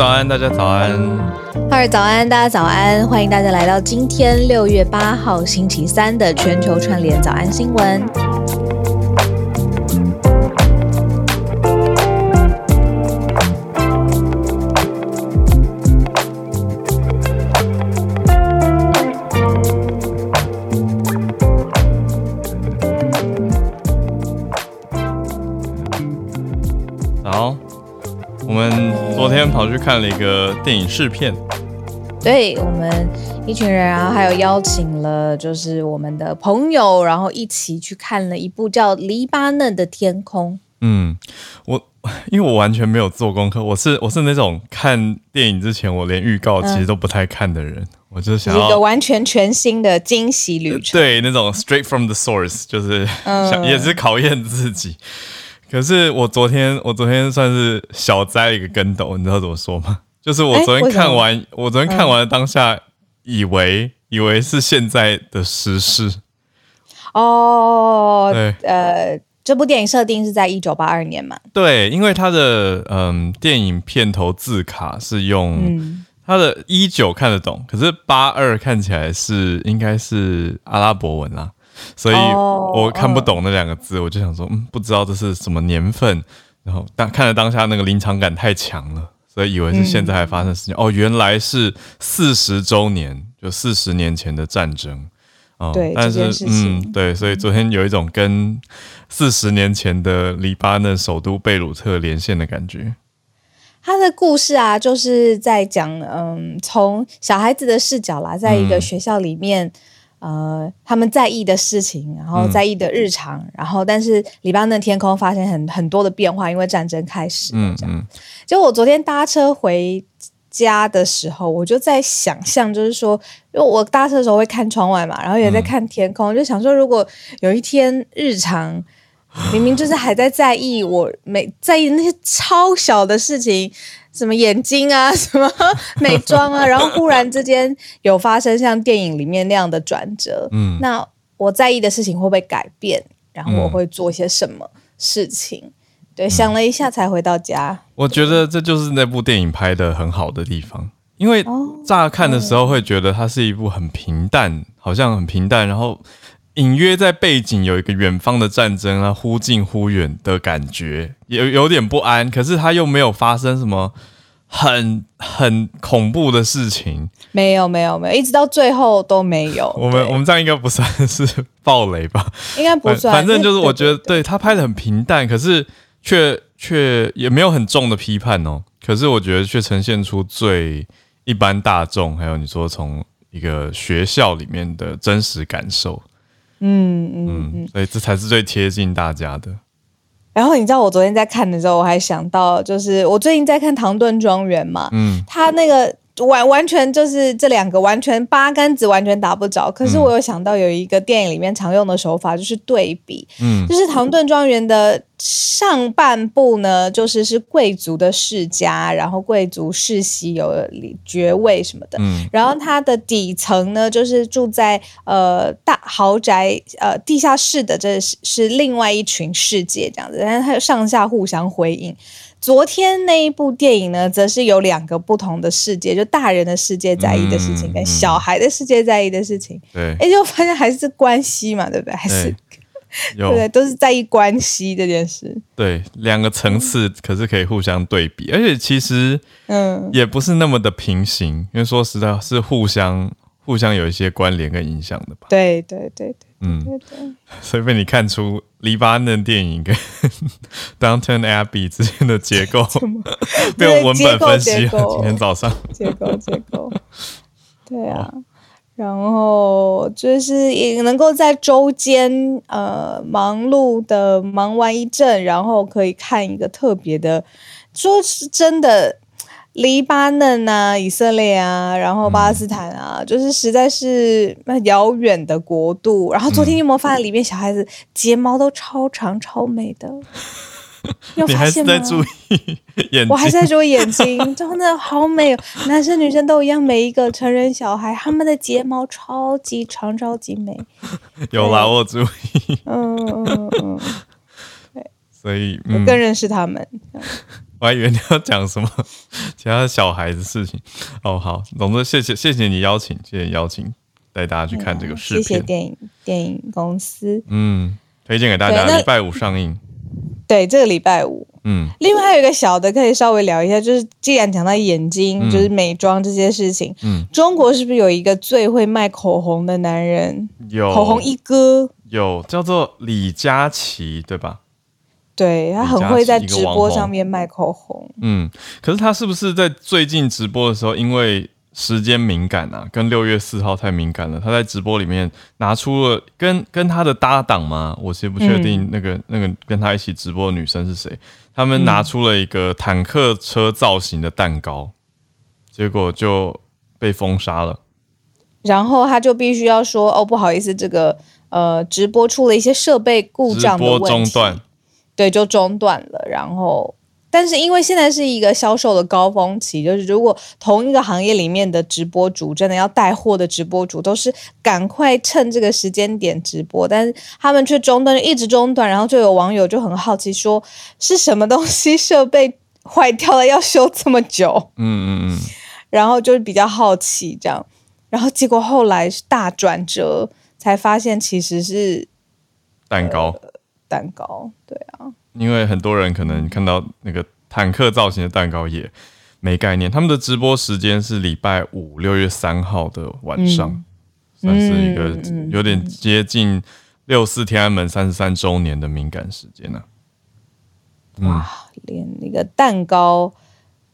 早安，大家早安。哈尔早安，大家早安。欢迎大家来到今天六月八号星期三的全球串联早安新闻。看了一个电影试片，对，我们一群人然后，还有邀请了就是我们的朋友，然后一起去看了一部叫《黎巴嫩的天空》。嗯，我因为我完全没有做功课，我是我是那种看电影之前我连预告其实都不太看的人，嗯、我就想要一个完全全新的惊喜旅程，对，那种 straight from the source，就是想、嗯、也是考验自己。可是我昨天，我昨天算是小栽一个跟斗，你知道怎么说吗？就是我昨天看完，我昨天看完当下，以为、嗯、以为是现在的时事。哦，对，呃，这部电影设定是在一九八二年嘛？对，因为它的嗯电影片头字卡是用它的一九看得懂，可是八二看起来是应该是阿拉伯文啦。所以我看不懂那两个字，oh, 我就想说，嗯，不知道这是什么年份。然后当看了当下那个临场感太强了，所以以为是现在还发生的事情。嗯、哦，原来是四十周年，就四十年前的战争。哦，对，但是嗯，对，所以昨天有一种跟四十年前的黎巴嫩首都贝鲁特连线的感觉。他的故事啊，就是在讲，嗯，从小孩子的视角啦，在一个学校里面。嗯呃，他们在意的事情，然后在意的日常，嗯、然后但是黎巴嫩天空发生很很多的变化，因为战争开始。嗯嗯。就我昨天搭车回家的时候，我就在想象，就是说，因为我搭车的时候会看窗外嘛，然后也在看天空，嗯、就想说，如果有一天日常明明就是还在在意我没在意那些超小的事情。什么眼睛啊，什么美妆啊，然后忽然之间有发生像电影里面那样的转折，嗯，那我在意的事情会不会改变？然后我会做些什么事情？嗯、对，想了一下才回到家。我觉得这就是那部电影拍的很好的地方，因为乍看的时候会觉得它是一部很平淡，好像很平淡，然后。隐约在背景有一个远方的战争啊，忽近忽远的感觉，有有点不安。可是它又没有发生什么很很恐怖的事情，没有没有没有，一直到最后都没有。我们我们这样应该不算是暴雷吧？应该不算。反正就是我觉得，对他拍的很平淡，可是却却也没有很重的批判哦。可是我觉得却呈现出最一般大众，还有你说从一个学校里面的真实感受。嗯嗯嗯，所以这才是最贴近大家的。然后你知道我昨天在看的时候，我还想到，就是我最近在看《唐顿庄园》嘛，嗯，他那个。完完全就是这两个完全八竿子完全打不着，可是我有想到有一个电影里面常用的手法就是对比，嗯，就是唐顿庄园的上半部呢，就是是贵族的世家，然后贵族世袭有爵位什么的，嗯，然后它的底层呢，就是住在呃大豪宅呃地下室的，这是是另外一群世界这样子，但是它上下互相辉映。昨天那一部电影呢，则是有两个不同的世界，就大人的世界在意的事情，跟小孩的世界在意的事情。对，哎，就发现还是关系嘛，对不对？还是 对对？都是在意关系这件事。对，两个层次可是可以互相对比，而且其实嗯，也不是那么的平行，因为说实在，是互相互相有一些关联跟影响的吧。对对对对，嗯，所以被你看出。黎巴嫩电影跟 《Downton Abbey》之间的结构，被我文本分析了。今天早上结构结构，对啊，然后就是也能够在周间呃忙碌的忙完一阵，然后可以看一个特别的，说是真的。黎巴嫩啊，以色列啊，然后巴勒斯坦啊，嗯、就是实在是遥远的国度。然后昨天你有没有发现里面小孩子睫毛都超长超美的？你，你还是 在注意眼睛？我还是在注意眼睛，真的好美，男生女生都一样。每一个成人小孩，他们的睫毛超级长，超级美。有啦，我注意。嗯嗯嗯，对，所以、嗯、我更认识他们。我还以为你要讲什么其他小孩的事情。哦，好，总之谢谢谢谢你邀请，谢谢邀请带大家去看这个视频。谢谢电影电影公司。嗯，推荐给大家，礼拜五上映。对，这个礼拜五。嗯，另外还有一个小的可以稍微聊一下，就是既然讲到眼睛，嗯、就是美妆这些事情，嗯，中国是不是有一个最会卖口红的男人？有口红一哥，有叫做李佳琦，对吧？对，他很会在直播上面卖口红。嗯，可是他是不是在最近直播的时候，因为时间敏感啊，跟六月四号太敏感了，他在直播里面拿出了跟跟他的搭档吗？我其实不确定那个、嗯、那个跟他一起直播的女生是谁。他们拿出了一个坦克车造型的蛋糕，结果就被封杀了。然后他就必须要说：“哦，不好意思，这个呃，直播出了一些设备故障的问题，直播中断。”对，就中断了。然后。但是因为现在是一个销售的高峰期，就是如果同一个行业里面的直播主真的要带货的直播主都是赶快趁这个时间点直播，但是他们却中断，一直中断，然后就有网友就很好奇说是什么东西设备坏掉了要修这么久？嗯嗯嗯，然后就是比较好奇这样，然后结果后来是大转折，才发现其实是蛋糕，呃，蛋糕，对啊。因为很多人可能看到那个坦克造型的蛋糕也没概念，他们的直播时间是礼拜五六月三号的晚上，嗯、算是一个有点接近六四天安门三十三周年的敏感时间呢、啊。哇，连那个蛋糕，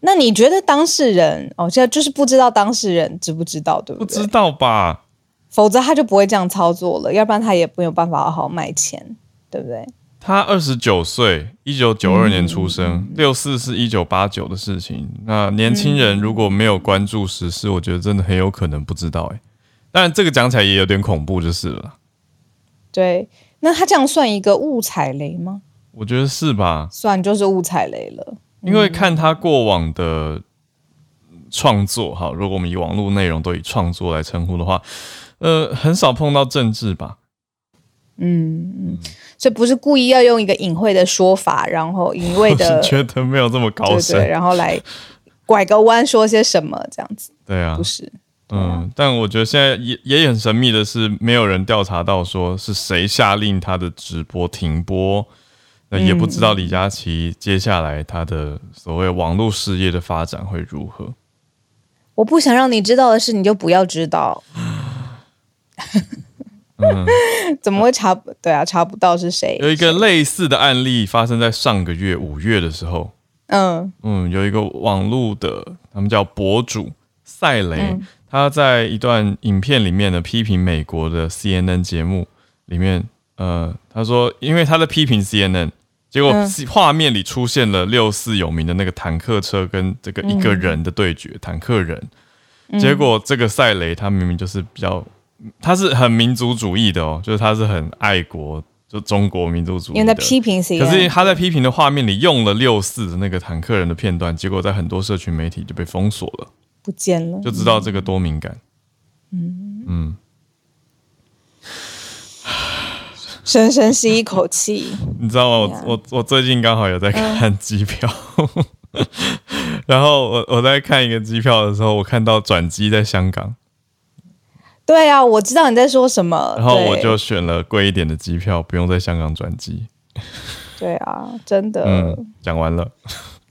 那你觉得当事人哦，现在就是不知道当事人知不知道，对不对？不知道吧？否则他就不会这样操作了，要不然他也没有办法好好卖钱，对不对？他二十九岁，一九九二年出生，六四是一九八九的事情。那年轻人如果没有关注时事，我觉得真的很有可能不知道。哎，当然这个讲起来也有点恐怖，就是了。对，那他这样算一个误踩雷吗？我觉得是吧，算就是误踩雷了。因为看他过往的创作，哈，如果我们以网络内容都以创作来称呼的话，呃，很少碰到政治吧。嗯嗯。所以不是故意要用一个隐晦的说法，然后隐晦的 觉得没有这么高深，对对，然后来拐个弯说些什么这样子。对啊，不是，嗯，但我觉得现在也也很神秘的是，没有人调查到说是谁下令他的直播停播，那也不知道李佳琦接下来他的所谓网络事业的发展会如何。我不想让你知道的事，你就不要知道。嗯，怎么会查不？对啊，查不到是谁？有一个类似的案例发生在上个月五月的时候。嗯嗯，有一个网络的，他们叫博主赛雷，嗯、他在一段影片里面呢批评美国的 CNN 节目里面，呃，他说因为他在批评 CNN，结果画面里出现了六四有名的那个坦克车跟这个一个人的对决，嗯、坦克人，结果这个赛雷他明明就是比较。他是很民族主义的哦，就是他是很爱国，就中国民族主义的。因为在批评 CNN，可是他在批评的画面里用了六四的那个坦克人的片段，结果在很多社群媒体就被封锁了，不见了，就知道这个多敏感。嗯嗯，深深吸一口气。你知道吗？我我我最近刚好有在看机票，嗯、然后我我在看一个机票的时候，我看到转机在香港。对啊，我知道你在说什么。然后我就选了贵一点的机票，不用在香港转机。对啊，真的。嗯，讲完了，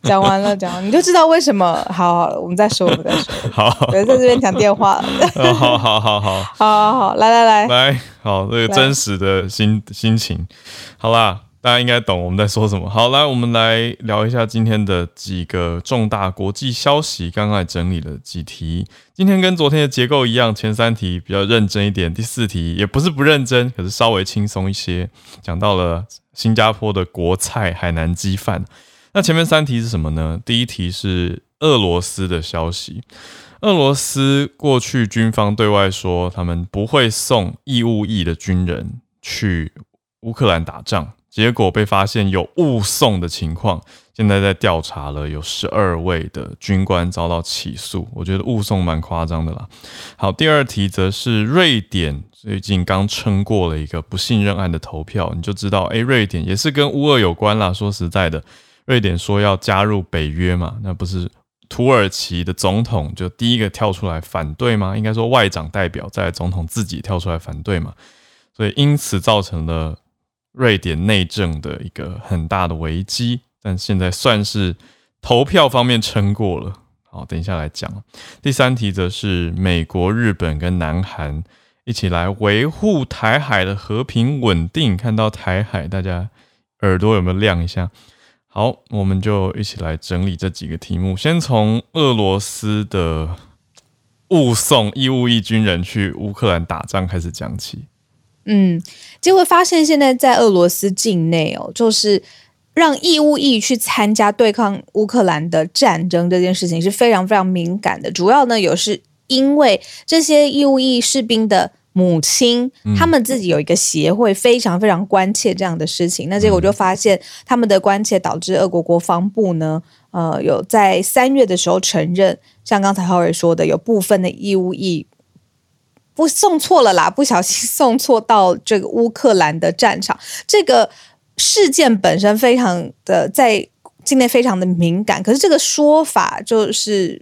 讲完了，讲完你就知道为什么。好好了，我们再说，我们再说。好，别，在这边讲电话了。好好好好好好好，来来来来，好，这个真实的心心情，好啦。大家应该懂我们在说什么。好，来，我们来聊一下今天的几个重大国际消息。刚刚整理了几题，今天跟昨天的结构一样，前三题比较认真一点，第四题也不是不认真，可是稍微轻松一些，讲到了新加坡的国菜海南鸡饭。那前面三题是什么呢？第一题是俄罗斯的消息，俄罗斯过去军方对外说，他们不会送义务役的军人去乌克兰打仗。结果被发现有误送的情况，现在在调查了，有十二位的军官遭到起诉。我觉得误送蛮夸张的啦。好，第二题则是瑞典最近刚撑过了一个不信任案的投票，你就知道，诶，瑞典也是跟乌俄有关啦。说实在的，瑞典说要加入北约嘛，那不是土耳其的总统就第一个跳出来反对吗？应该说外长代表在总统自己跳出来反对嘛，所以因此造成了瑞典内政的一个很大的危机。但现在算是投票方面撑过了。好，等一下来讲。第三题则是美国、日本跟南韩一起来维护台海的和平稳定。看到台海，大家耳朵有没有亮一下？好，我们就一起来整理这几个题目。先从俄罗斯的误送义务役军人去乌克兰打仗开始讲起。嗯，结果发现现在在俄罗斯境内哦，就是。让义务役去参加对抗乌克兰的战争这件事情是非常非常敏感的。主要呢，有是因为这些义务役士兵的母亲，他们自己有一个协会，非常非常关切这样的事情。那结果就发现，他们的关切导致俄国国防部呢，呃，有在三月的时候承认，像刚才浩瑞说的，有部分的义务役不送错了啦，不小心送错到这个乌克兰的战场，这个。事件本身非常的在境内非常的敏感，可是这个说法就是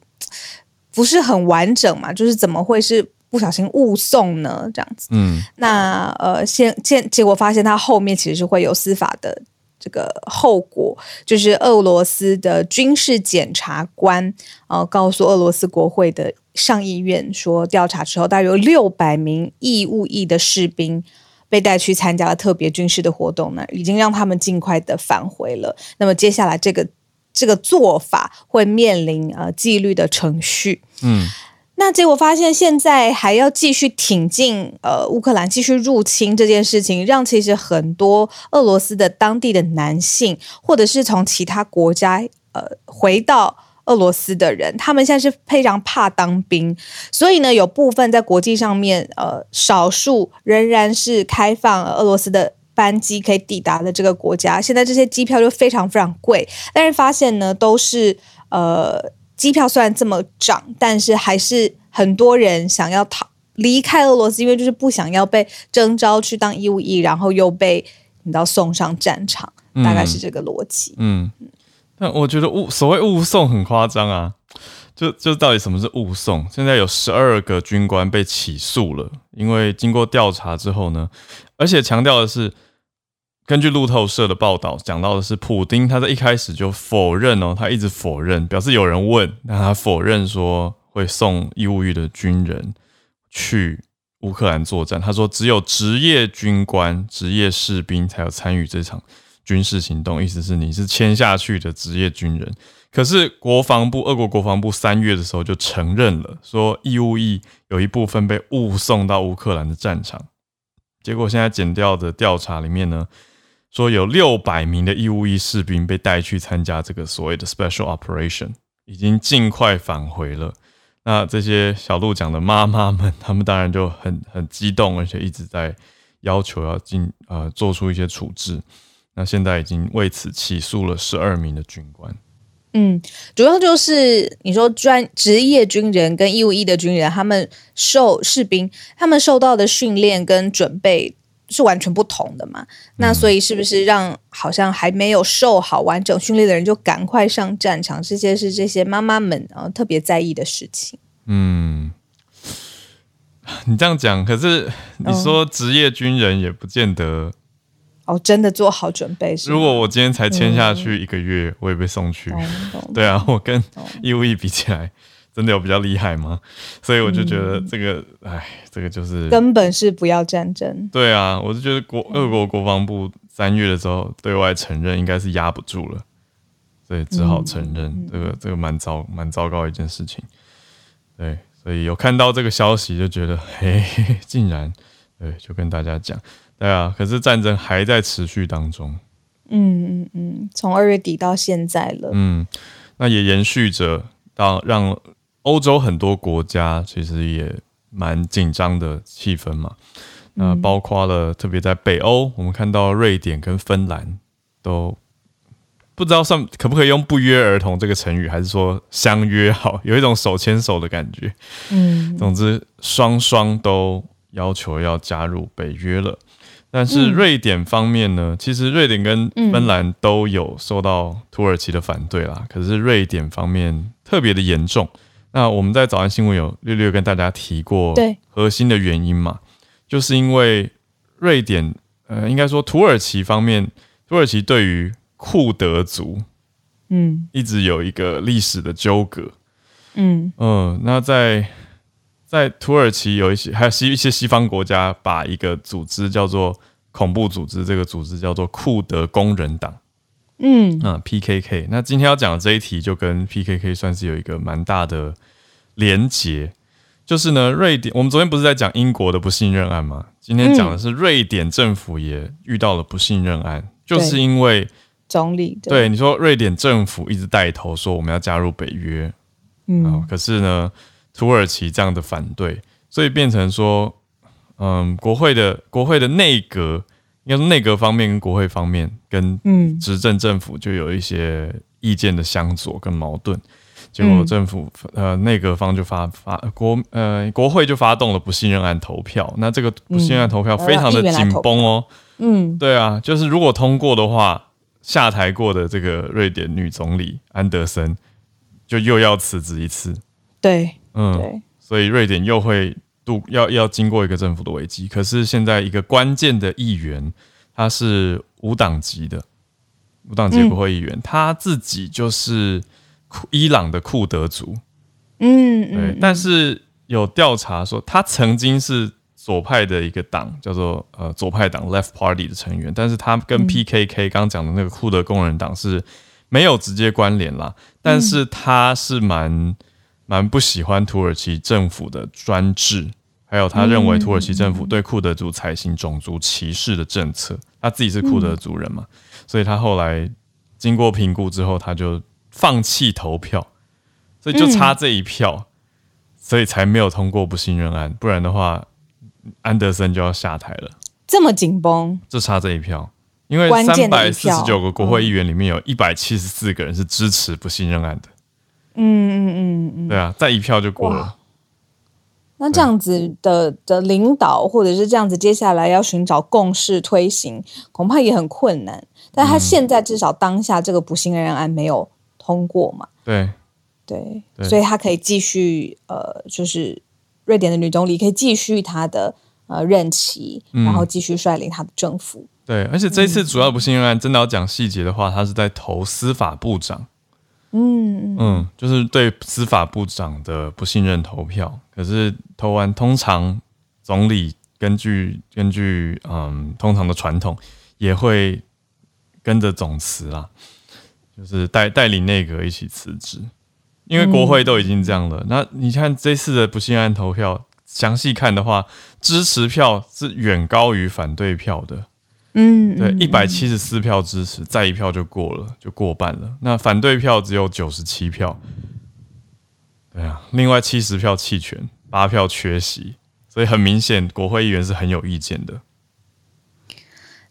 不是很完整嘛？就是怎么会是不小心误送呢？这样子，嗯，那呃，现现结果发现他后面其实是会有司法的这个后果，就是俄罗斯的军事检察官呃告诉俄罗斯国会的上议院说，调查之后大约有六百名义务役的士兵。被带去参加了特别军事的活动呢，已经让他们尽快的返回了。那么接下来这个这个做法会面临呃纪律的程序。嗯，那结果发现现在还要继续挺进呃乌克兰继续入侵这件事情，让其实很多俄罗斯的当地的男性，或者是从其他国家呃回到。俄罗斯的人，他们现在是非常怕当兵，所以呢，有部分在国际上面，呃，少数仍然是开放俄罗斯的班机可以抵达的这个国家，现在这些机票就非常非常贵。但是发现呢，都是呃，机票虽然这么涨，但是还是很多人想要逃离开俄罗斯，因为就是不想要被征召去当义务役，然后又被你知道送上战场，大概是这个逻辑。嗯。嗯那我觉得误所谓误送很夸张啊，就就到底什么是误送？现在有十二个军官被起诉了，因为经过调查之后呢，而且强调的是，根据路透社的报道讲到的是，普丁他在一开始就否认哦，他一直否认，表示有人问，那他否认说会送义务役的军人去乌克兰作战，他说只有职业军官、职业士兵才有参与这场。军事行动，意思是你是签下去的职业军人。可是国防部，俄国国防部三月的时候就承认了，说义务役有一部分被误送到乌克兰的战场。结果现在检调的调查里面呢，说有六百名的义务役士兵被带去参加这个所谓的 special operation，已经尽快返回了。那这些小鹿讲的妈妈们，他们当然就很很激动，而且一直在要求要进呃做出一些处置。那现在已经为此起诉了十二名的军官。嗯，主要就是你说专职业军人跟义务役的军人，他们受士兵，他们受到的训练跟准备是完全不同的嘛？嗯、那所以是不是让好像还没有受好完整训练的人就赶快上战场？这些是这些妈妈们啊特别在意的事情。嗯，你这样讲，可是你说职业军人也不见得。哦，真的做好准备是。如果我今天才签下去一个月，嗯、我也被送去。对啊，我跟义务役比起来，真的有比较厉害吗？所以我就觉得这个，哎、嗯，这个就是根本是不要战争。对啊，我就觉得国俄国国防部三月的时候对外承认，应该是压不住了，所以只好承认、嗯、这个这个蛮糟蛮糟糕的一件事情。对，所以有看到这个消息就觉得，嘿，嘿，竟然，对，就跟大家讲。对啊，可是战争还在持续当中。嗯嗯嗯，从二月底到现在了。嗯，那也延续着到让欧洲很多国家其实也蛮紧张的气氛嘛。那包括了特别在北欧，我们看到瑞典跟芬兰都不知道算可不可以用不约而同这个成语，还是说相约好，有一种手牵手的感觉。嗯，总之双双都要求要加入北约了。但是瑞典方面呢，嗯、其实瑞典跟芬兰都有受到土耳其的反对啦。嗯、可是瑞典方面特别的严重。那我们在早安新闻有略略跟大家提过，对。核心的原因嘛，就是因为瑞典，呃，应该说土耳其方面，土耳其对于库德族，嗯，一直有一个历史的纠葛，嗯。嗯、呃，那在。在土耳其有一些，还有西一些西方国家，把一个组织叫做恐怖组织，这个组织叫做库德工人党，嗯啊 PKK。那今天要讲的这一题，就跟 PKK 算是有一个蛮大的连结。就是呢，瑞典，我们昨天不是在讲英国的不信任案吗？今天讲的是瑞典政府也遇到了不信任案，嗯、就是因为总理对，对你说，瑞典政府一直带头说我们要加入北约，嗯，可是呢。土耳其这样的反对，所以变成说，嗯，国会的国会的内阁，应该说内阁方面跟国会方面跟执政政府就有一些意见的相左跟矛盾，结果政府呃内阁方就发发国呃国会就发动了不信任案投票，那这个不信任案投票非常的紧绷哦，嗯，对啊，就是如果通过的话，下台过的这个瑞典女总理安德森就又要辞职一次，对。嗯，对，所以瑞典又会度要要经过一个政府的危机。可是现在一个关键的议员，他是无党籍的，无党籍国会议员，嗯、他自己就是伊朗的库德族。嗯，对。嗯、但是有调查说，他曾经是左派的一个党，叫做呃左派党 （Left Party） 的成员，但是他跟 PKK 刚讲的那个库德工人党是没有直接关联啦。但是他是蛮。蛮不喜欢土耳其政府的专制，还有他认为土耳其政府对库德族采行种族歧视的政策。他自己是库德族人嘛，所以他后来经过评估之后，他就放弃投票，所以就差这一票，所以才没有通过不信任案。不然的话，安德森就要下台了。这么紧绷，就差这一票，因为三百四十九个国会议员里面有一百七十四个人是支持不信任案的。嗯嗯嗯嗯，对啊，再一票就过了。那这样子的的领导，或者是这样子，接下来要寻找共识推行，恐怕也很困难。但他现在至少当下这个不信任案没有通过嘛？对对，所以他可以继续呃，就是瑞典的女总理可以继续她的呃任期，然后继续率领她的政府。对，而且这一次主要不信任案，真的要讲细节的话，他是在投司法部长。嗯嗯，就是对司法部长的不信任投票，可是投完，通常总理根据根据嗯通常的传统，也会跟着总辞啦，就是带带领内阁一起辞职，因为国会都已经这样了。嗯、那你看这次的不信任投票，详细看的话，支持票是远高于反对票的。嗯，对，一百七十四票支持，再一票就过了，就过半了。那反对票只有九十七票，对啊，另外七十票弃权，八票缺席，所以很明显，国会议员是很有意见的。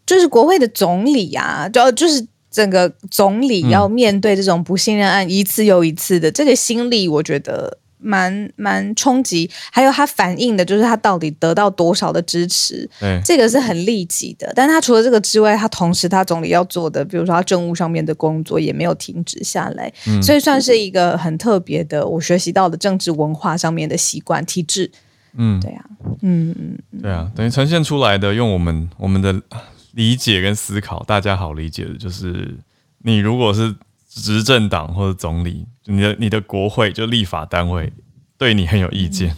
就是国会的总理啊，就就是整个总理要面对这种不信任案一次又一次的，嗯、这个心理，我觉得。蛮蛮冲击，还有他反映的就是他到底得到多少的支持，对这个是很立即的。但他除了这个之外，他同时他总理要做的，比如说他政务上面的工作也没有停止下来，嗯、所以算是一个很特别的，我学习到的政治文化上面的习惯体制。嗯，对啊，嗯嗯，对啊，等于呈现出来的，用我们我们的理解跟思考，大家好理解的，就是你如果是。执政党或者总理，你的你的国会就立法单位对你很有意见，嗯、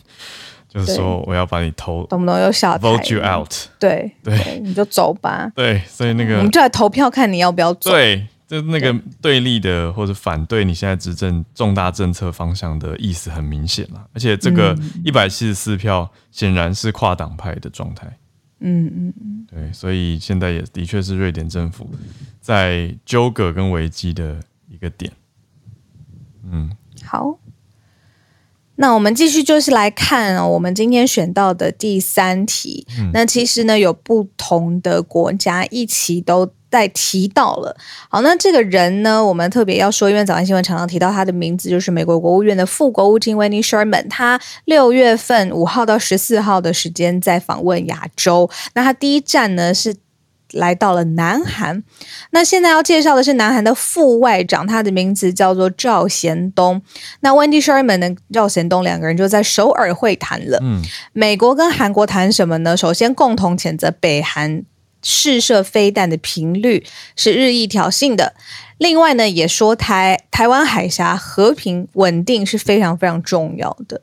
就是说我要把你投，懂不懂？有小 vote you out，对对，对你就走吧。对，所以那个我们就来投票，看你要不要走。对，就那个对立的或者反对你现在执政重大政策方向的意思很明显了，而且这个一百七十四票显然是跨党派的状态。嗯嗯嗯，对，所以现在也的确是瑞典政府在纠葛跟危机的。一个点，嗯，好，那我们继续就是来看哦，我们今天选到的第三题，嗯、那其实呢有不同的国家一起都。在提到了，好，那这个人呢，我们特别要说，因为早安新闻常常提到他的名字，就是美国国务院的副国务卿 Wendy Sherman。他六月份五号到十四号的时间在访问亚洲，那他第一站呢是来到了南韩。那现在要介绍的是南韩的副外长，他的名字叫做赵贤东。那 Wendy Sherman 呢赵贤东两个人就在首尔会谈了。嗯，美国跟韩国谈什么呢？首先共同谴责北韩试射飞弹的频率是日益挑衅的。另外呢，也说台台湾海峡和平稳定是非常非常重要的。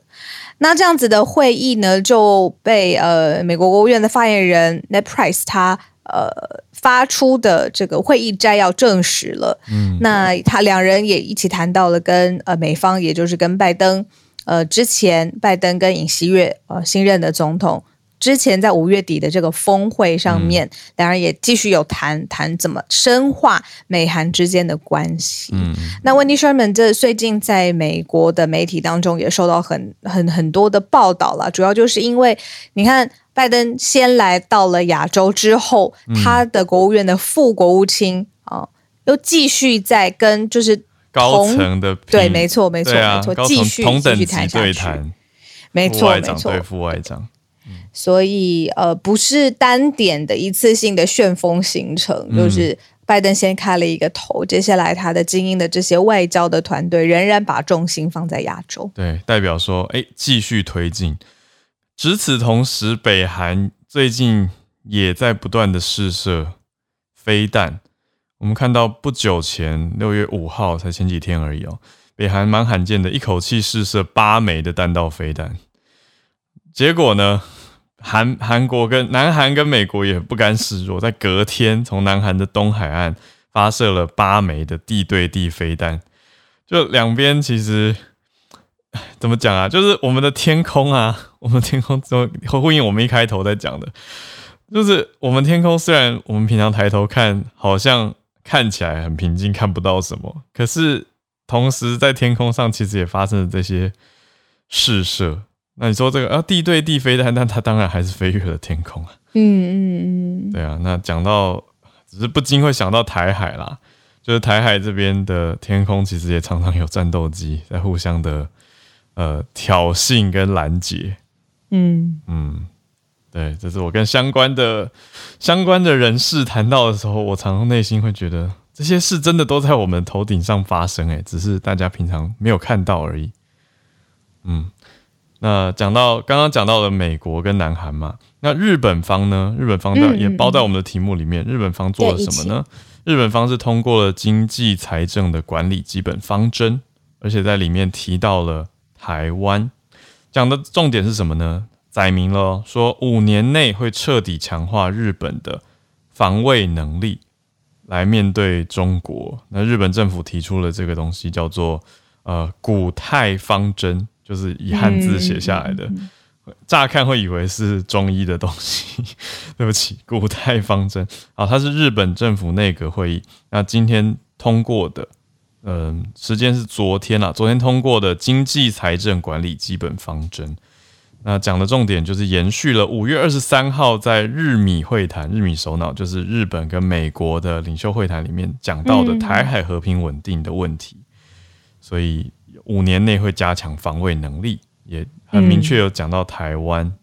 那这样子的会议呢，就被呃美国国务院的发言人 Net Price 他呃发出的这个会议摘要证实了。嗯，那他两人也一起谈到了跟呃美方，也就是跟拜登呃之前拜登跟尹锡悦呃新任的总统。之前在五月底的这个峰会上面，两、嗯、人也继续有谈谈怎么深化美韩之间的关系。嗯，那 Wendy Sherman 这最近在美国的媒体当中也受到很很很多的报道了，主要就是因为你看拜登先来到了亚洲之后，嗯、他的国务院的副国务卿啊，又继续在跟就是高层的对，没错没错、啊、没错，继续同等级对谈没错没错，对副外长。所以，呃，不是单点的一次性的旋风行程，嗯、就是拜登先开了一个头，接下来他的精英的这些外交的团队仍然把重心放在亚洲。对，代表说，哎，继续推进。值此同时，北韩最近也在不断的试射飞弹。我们看到不久前六月五号，才前几天而已哦，北韩蛮罕见的，一口气试射八枚的弹道飞弹。结果呢？韩韩国跟南韩跟美国也不甘示弱，在隔天从南韩的东海岸发射了八枚的地对地飞弹。就两边其实 怎么讲啊？就是我们的天空啊，我们天空怎么呼应我们一开头在讲的，就是我们天空虽然我们平常抬头看，好像看起来很平静，看不到什么，可是同时在天空上其实也发生了这些试射。那你说这个啊，地对地飞弹，但它当然还是飞越了天空啊。嗯嗯嗯，对啊。那讲到，只是不禁会想到台海啦，就是台海这边的天空，其实也常常有战斗机在互相的呃挑衅跟拦截。嗯嗯，对，这是我跟相关的相关的人士谈到的时候，我常常内心会觉得，这些事真的都在我们头顶上发生，诶，只是大家平常没有看到而已。嗯。那讲到刚刚讲到的美国跟南韩嘛，那日本方呢？日本方的也包在我们的题目里面。嗯嗯、日本方做了什么呢？日本方是通过了经济财政的管理基本方针，而且在里面提到了台湾。讲的重点是什么呢？载明了说五年内会彻底强化日本的防卫能力，来面对中国。那日本政府提出了这个东西，叫做呃古泰方针。就是以汉字写下来的，乍看会以为是中医的东西。对不起，古泰方针啊，它是日本政府内阁会议，那今天通过的，嗯，时间是昨天啊，昨天通过的经济财政管理基本方针。那讲的重点就是延续了五月二十三号在日米会谈，日米首脑就是日本跟美国的领袖会谈里面讲到的台海和平稳定的问题，所以。五年内会加强防卫能力，也很明确有讲到台湾。嗯。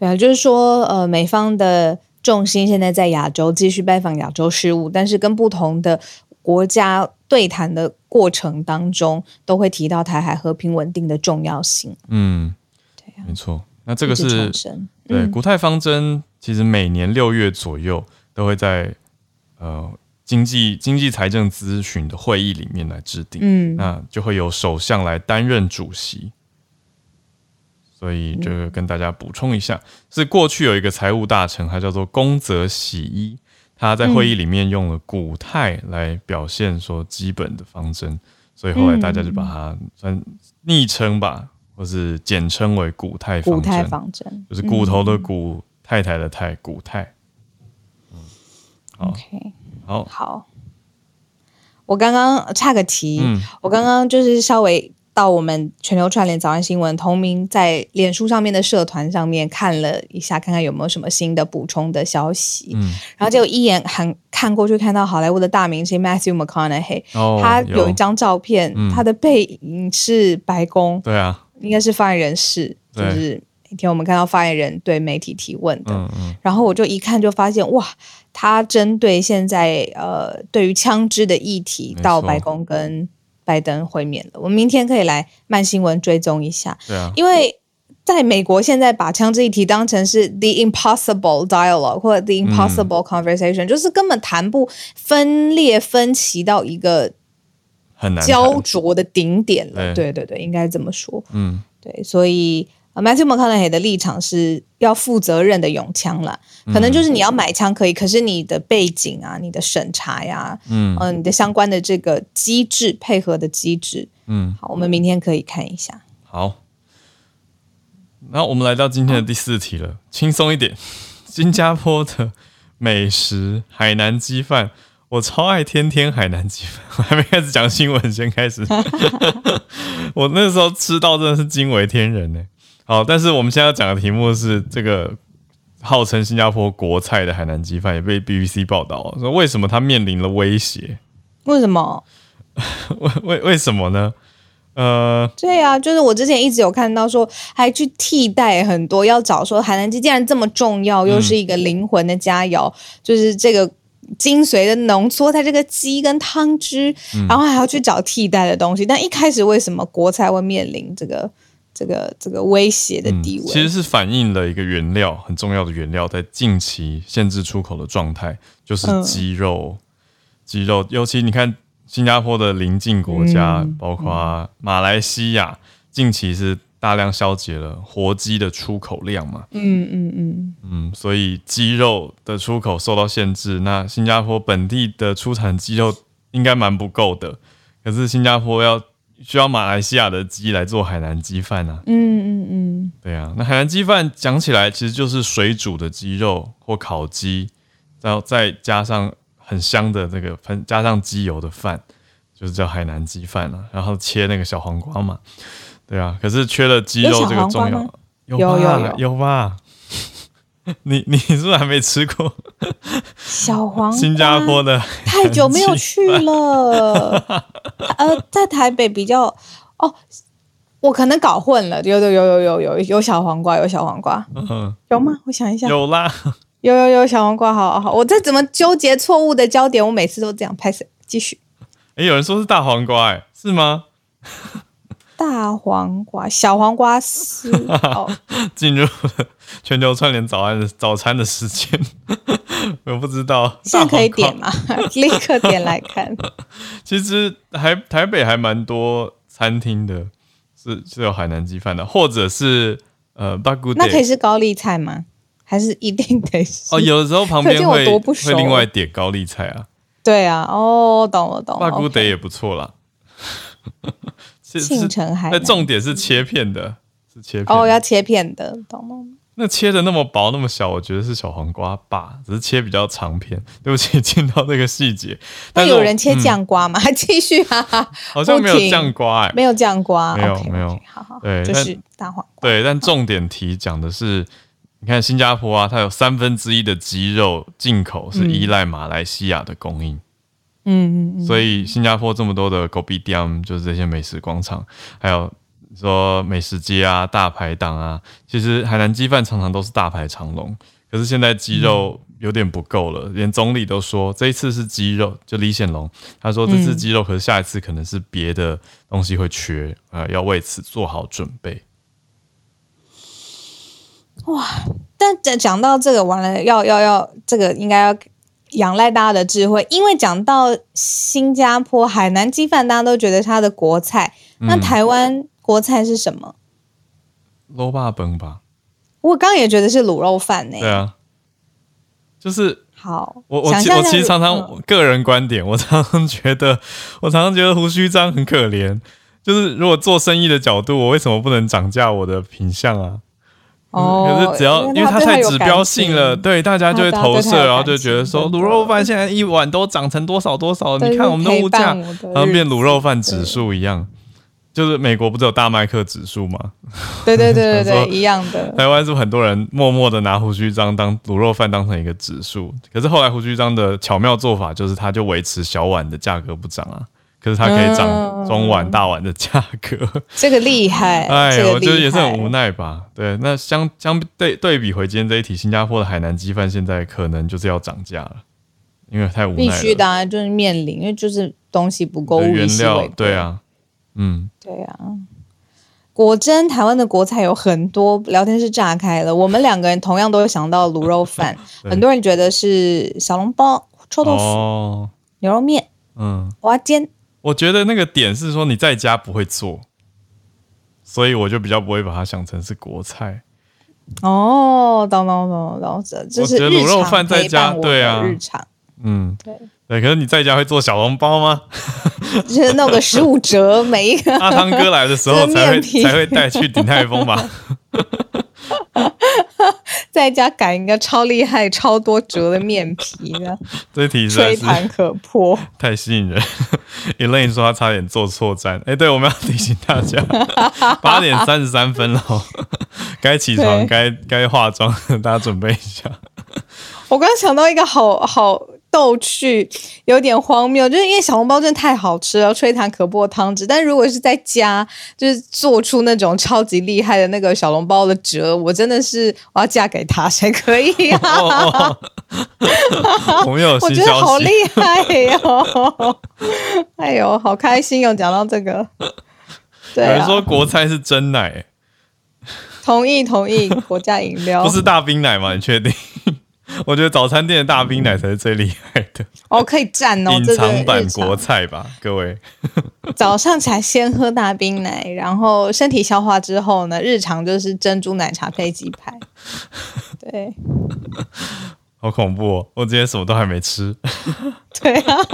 对啊，就是说，呃，美方的重心现在在亚洲，继续拜访亚洲事务，但是跟不同的国家对谈的过程当中，都会提到台海和平稳定的重要性。嗯，对啊，没错。那这个是对古泰方针，其实每年六月左右都会在呃。经济经济财政咨询的会议里面来制定，嗯，那就会由首相来担任主席。所以这个跟大家补充一下，是过去有一个财务大臣，他叫做宫泽喜一，他在会议里面用了古泰来表现说基本的方针，所以后来大家就把它算昵称吧，或是简称为古泰方针。古泰方针就是骨头的骨，太太的太，古泰。嗯，好。好，好，我刚刚岔个题，嗯、我刚刚就是稍微到我们全球串联早安新闻同名在脸书上面的社团上面看了一下，看看有没有什么新的补充的消息。嗯，然后就一眼很看过去，看到好莱坞的大明星 Matthew McConaughey，哦，他有一张照片，嗯、他的背影是白宫，对啊，应该是发言人是，就是。一天我们看到发言人对媒体提问的，嗯嗯，然后我就一看就发现，哇，他针对现在呃对于枪支的议题到白宫跟拜登会面了。我们明天可以来慢新闻追踪一下，对啊，因为在美国现在把枪支议题当成是 the impossible dialogue 或者 the impossible conversation，、嗯、就是根本谈不分裂分歧到一个很难焦灼的顶点了。对对对，应该这么说。嗯。对，所以 Matthew McConaughey 的立场是要负责任的用枪啦，可能就是你要买枪可以，可是你的背景啊、你的审查呀、嗯、呃，你的相关的这个机制配合的机制，嗯，好，我们明天可以看一下。好，那我们来到今天的第四题了，轻松一点，新加坡的美食海南鸡饭。我超爱天天海南鸡饭，我还没开始讲新闻，先开始。我那时候吃到真的是惊为天人呢。好，但是我们现在要讲的题目是这个号称新加坡国菜的海南鸡饭也被 BBC 报道说，为什么它面临了威胁？为什么？为为为什么呢？呃，对啊，就是我之前一直有看到说，还去替代很多，要找说海南鸡既然这么重要，又是一个灵魂的佳肴，嗯、就是这个。精髓的浓缩在这个鸡跟汤汁，然后还要去找替代的东西。嗯、但一开始为什么国菜会面临这个这个这个威胁的地位？嗯、其实是反映了一个原料很重要的原料在近期限制出口的状态，就是鸡肉。嗯、鸡肉，尤其你看新加坡的邻近国家，嗯、包括马来西亚，近期是。大量消解了活鸡的出口量嘛？嗯嗯嗯嗯，所以鸡肉的出口受到限制。那新加坡本地的出产鸡肉应该蛮不够的，可是新加坡要需要马来西亚的鸡来做海南鸡饭啊。嗯嗯嗯，对啊，那海南鸡饭讲起来其实就是水煮的鸡肉或烤鸡，然后再加上很香的这个喷加上鸡油的饭，就是叫海南鸡饭了。然后切那个小黄瓜嘛。对啊，可是缺了鸡肉这个重要，有有有有，有吧？你你是不是还没吃过小黄 新加坡的？太久没有去了。呃，在台北比较哦，我可能搞混了。有有有有有有有小黄瓜，有小黄瓜，嗯，有吗？我想一下，有啦，有有有小黄瓜，好好好。我这怎么纠结错误的焦点？我每次都这样拍摄，继续。哎，有人说是大黄瓜，哎，是吗？大黄瓜，小黄瓜丝。进入了全球串联早安的早餐的时间，我不知道。现在可以点吗？立刻点来看。其实还台北还蛮多餐厅的，是是有海南鸡饭的，或者是呃巴古。那可以是高丽菜吗？还是一定得是？哦，有的时候旁边会会另外点高丽菜啊。对啊，哦，懂了懂了。巴古德也不错啦。庆城海，那重点是切片的，是切片哦，要切片的，懂吗？那切的那么薄那么小，我觉得是小黄瓜吧，只是切比较长片。对不起，进到这个细节。但有人切酱瓜吗？还 继续啊？好像没有酱瓜哎，没有酱瓜，没有没有。好好，对，就是大黄瓜。对，但重点题讲的是，你看新加坡啊，它有三分之一的鸡肉进口是依赖马来西亚的供应。嗯嗯嗯，所以新加坡这么多的 Kopitiam 就是这些美食广场，还有说美食街啊、大排档啊，其实海南鸡饭常常都是大排长龙。可是现在鸡肉有点不够了，嗯、连总理都说这一次是鸡肉，就李显龙他说这次鸡肉，可是下一次可能是别的东西会缺啊、呃，要为此做好准备。哇！但讲讲到这个完了，要要要，这个应该要。仰赖大家的智慧，因为讲到新加坡海南鸡饭，大家都觉得它的国菜。嗯、那台湾国菜是什么？卤肉饭吧。我刚刚也觉得是卤肉饭呢。对啊，就是好。我我我其实常常个人观点，我常常觉得，我常常觉得胡须张很可怜。就是如果做生意的角度，我为什么不能涨价我的品相啊？哦，可是只要因为它太指标性了，对大家就会投射，然后就觉得说卤肉饭现在一碗都涨成多少多少，你看我们的物价好像变卤肉饭指数一样，就是美国不是有大麦克指数吗？对对对对 对，一样的。台湾是很多人默默的拿胡须章当卤肉饭当成一个指数，可是后来胡须章的巧妙做法就是，它就维持小碗的价格不涨啊，可是它可以涨中碗、大碗的价格，这个厉害。哎，我觉得也是很无奈吧。对，那相相对对比回今天这一题，新加坡的海南鸡饭现在可能就是要涨价了，因为太无奈了。必须的、啊，就是面临，因为就是东西不够，原料对啊，嗯，对啊。果真，台湾的国菜有很多，聊天室炸开了。我们两个人同样都有想到卤肉饭，很多人觉得是小笼包、臭豆腐、哦、牛肉面、嗯，蚵仔煎。我觉得那个点是说你在家不会做，所以我就比较不会把它想成是国菜。哦，懂懂懂懂，这这是卤肉饭在家对啊，日常，嗯，对对。可是你在家会做小笼包吗？就是弄个十五折，每一个 阿汤哥来的时候 才会才会带去鼎泰丰吧。在家擀一个超厉害、超多折的面皮呢，这 题吹弹可破，太吸引人。Elaine 说他差点坐错站，哎、欸，对，我们要提醒大家，八点三十三分了，该起床、该该化妆，大家准备一下。我刚想到一个好好。逗趣，有点荒谬，就是因为小笼包真的太好吃了，吹弹可破汤汁。但如果是在家，就是做出那种超级厉害的那个小笼包的折，我真的是我要嫁给他谁可以啊！哦哦、我没有，我觉得好厉害哟、哦！哎呦，好开心哦！讲到这个，对、啊，有人说国菜是真奶，同意同意，国家饮料 不是大冰奶吗？你确定？我觉得早餐店的大冰奶才是最厉害的哦，可以蘸哦，隐藏版国菜吧，各位。早上起来先喝大冰奶，然后身体消化之后呢，日常就是珍珠奶茶配鸡排。对，好恐怖哦！我今天什么都还没吃。对啊。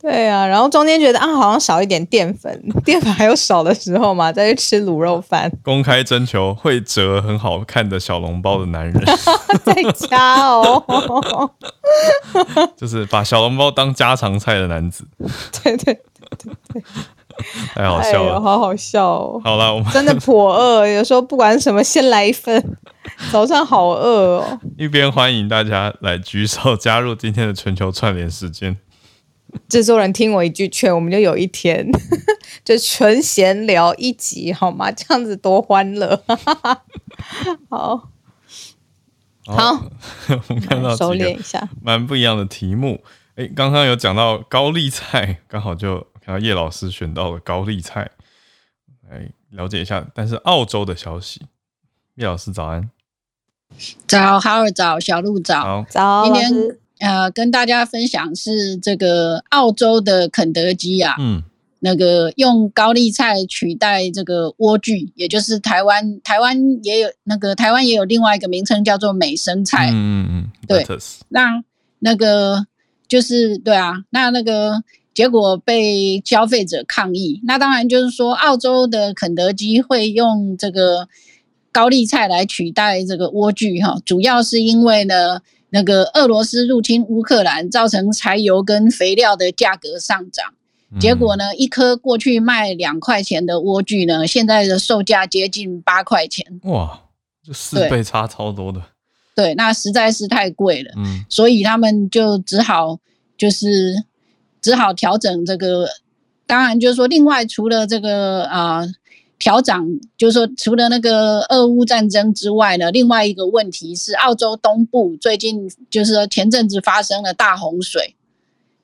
对啊，然后中间觉得啊，好像少一点淀粉，淀粉还有少的时候嘛，再去吃卤肉饭。公开征求会折很好看的小笼包的男人，在家哦，就是把小笼包当家常菜的男子。对对对对对，太好笑了，哎、好好笑哦。好了，我们真的颇饿，有时候不管什么，先来一份。早上好饿哦。一边欢迎大家来举手加入今天的全球串联时间。制作人听我一句劝，我们就有一天 就纯闲聊一集好吗？这样子多欢乐。好，好，我们看到收敛一下，蛮不一样的题目。哎，刚刚有讲到高丽菜，刚好就看到叶老师选到了高丽菜，来了解一下。但是澳洲的消息，叶老师早安，早，好尔早，小鹿早，早，今天。呃，跟大家分享是这个澳洲的肯德基啊，嗯，那个用高丽菜取代这个莴苣，也就是台湾台湾也有那个台湾也有另外一个名称叫做美生菜，嗯嗯嗯，对，那那个就是对啊，那那个结果被消费者抗议，那当然就是说澳洲的肯德基会用这个高丽菜来取代这个莴苣哈，主要是因为呢。那个俄罗斯入侵乌克兰，造成柴油跟肥料的价格上涨，结果呢，一颗过去卖两块钱的莴苣呢，现在的售价接近八块钱。哇，这四倍差超多的。对，那实在是太贵了。嗯，所以他们就只好就是只好调整这个。当然，就是说，另外除了这个啊。呃调涨，就是说，除了那个俄乌战争之外呢，另外一个问题是，澳洲东部最近就是说前阵子发生了大洪水，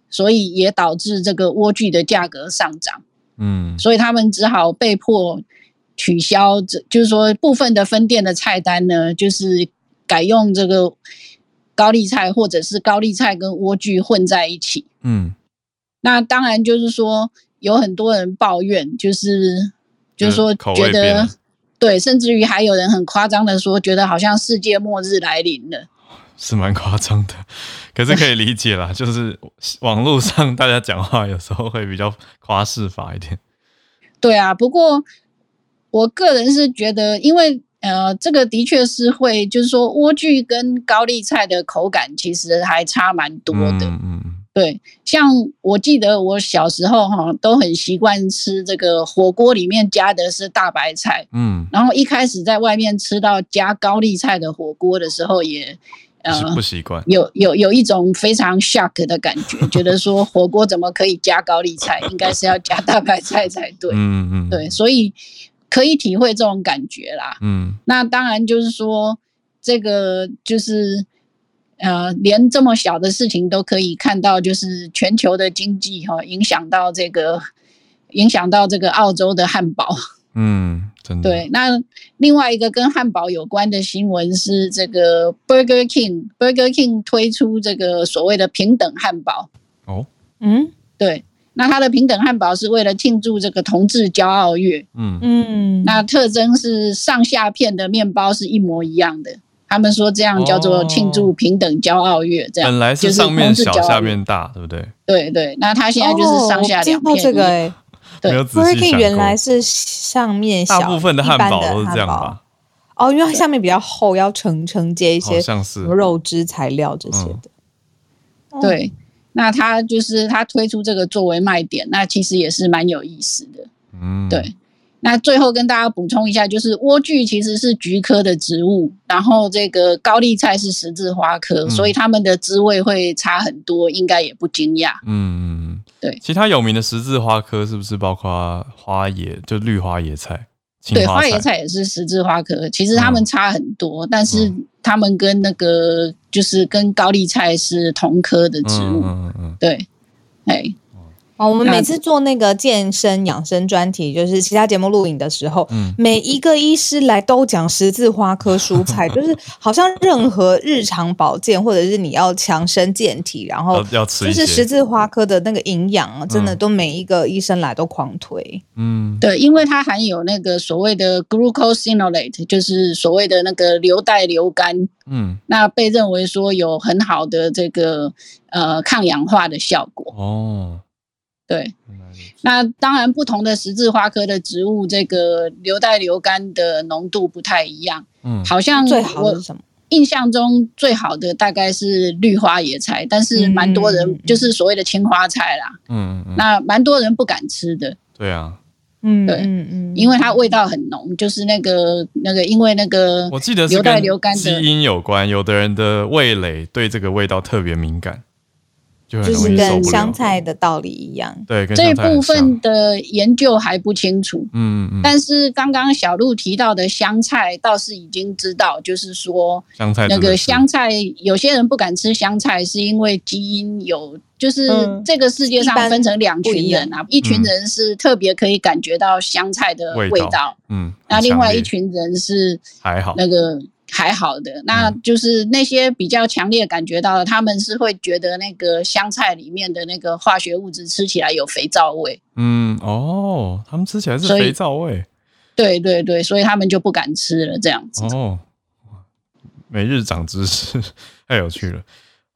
所以也导致这个莴苣的价格上涨。嗯，所以他们只好被迫取消，这就是说部分的分店的菜单呢，就是改用这个高丽菜，或者是高丽菜跟莴苣混在一起。嗯，那当然就是说有很多人抱怨，就是。就是说，觉得对，甚至于还有人很夸张的说，觉得好像世界末日来临了，是蛮夸张的。可是可以理解啦，就是网络上大家讲话有时候会比较夸饰法一点。对啊，不过我个人是觉得，因为呃，这个的确是会，就是说，莴苣跟高丽菜的口感其实还差蛮多的。嗯嗯。对，像我记得我小时候哈，都很习惯吃这个火锅里面加的是大白菜，嗯，然后一开始在外面吃到加高丽菜的火锅的时候也，呃不习惯，有有有一种非常 shock 的感觉，觉得说火锅怎么可以加高丽菜？应该是要加大白菜才对。嗯嗯，对，所以可以体会这种感觉啦。嗯，那当然就是说，这个就是呃，连这么小的事情都可以看到，就是全球的经济哈、哦，影响到这个影响到这个澳洲的汉堡。嗯。真的对，那另外一个跟汉堡有关的新闻是这个 Burger King，Burger King 推出这个所谓的平等汉堡。哦，嗯，对，那它的平等汉堡是为了庆祝这个同志骄傲月。嗯嗯，那特征是上下片的面包是一模一样的。他们说这样叫做庆祝平等骄傲月，这样本来是上面小下面大，对不对？对对，那它现在就是上下两片。这个哎。对，Burger King 原来是上面小，大部分的汉堡都是这样吧？哦，因为它下面比较厚，要承承接一些像是肉汁材料这些的。嗯、对，那它就是它推出这个作为卖点，那其实也是蛮有意思的。嗯，对。那最后跟大家补充一下，就是莴苣其实是菊科的植物，然后这个高丽菜是十字花科，嗯、所以它们的滋味会差很多，应该也不惊讶。嗯，对。其他有名的十字花科是不是包括花野，就绿花野菜？对，花野菜也是十字花科，其实它们差很多，嗯、但是它们跟那个就是跟高丽菜是同科的植物。嗯嗯嗯。对，哎。哦，我们每次做那个健身养生专题，就是其他节目录影的时候，嗯、每一个医师来都讲十字花科蔬菜，就是好像任何日常保健或者是你要强身健体，然后要吃就是十字花科的那个营养啊，真的都每一个医生来都狂推。嗯，对，因为它含有那个所谓的 glucosinolate，就是所谓的那个硫代硫苷，嗯，那被认为说有很好的这个呃抗氧化的效果。哦。对，那当然，不同的十字花科的植物，这个硫代硫苷的浓度不太一样。嗯，好像最好的是什么？印象中最好的大概是绿花野菜，但是蛮多人就是所谓的青花菜啦。嗯嗯，那蛮多人不敢吃的。对啊，嗯，对，嗯嗯，因为它味道很浓，就是那个那个，因为那个我记得是跟基因有关，有的人的味蕾对这个味道特别敏感。就是跟香菜的道理一样，对，这一部分的研究还不清楚。嗯嗯。但是刚刚小鹿提到的香菜倒是已经知道，就是说香菜那个香菜，有些人不敢吃香菜，是因为基因有，就是这个世界上分成两群人啊，一群人是特别可以感觉到香菜的味道，嗯，那另外一群人是还好那个。还好的，那就是那些比较强烈感觉到的，他们是会觉得那个香菜里面的那个化学物质吃起来有肥皂味。嗯，哦，他们吃起来是肥皂味。对对对，所以他们就不敢吃了，这样子。哦，每日长知识，太有趣了。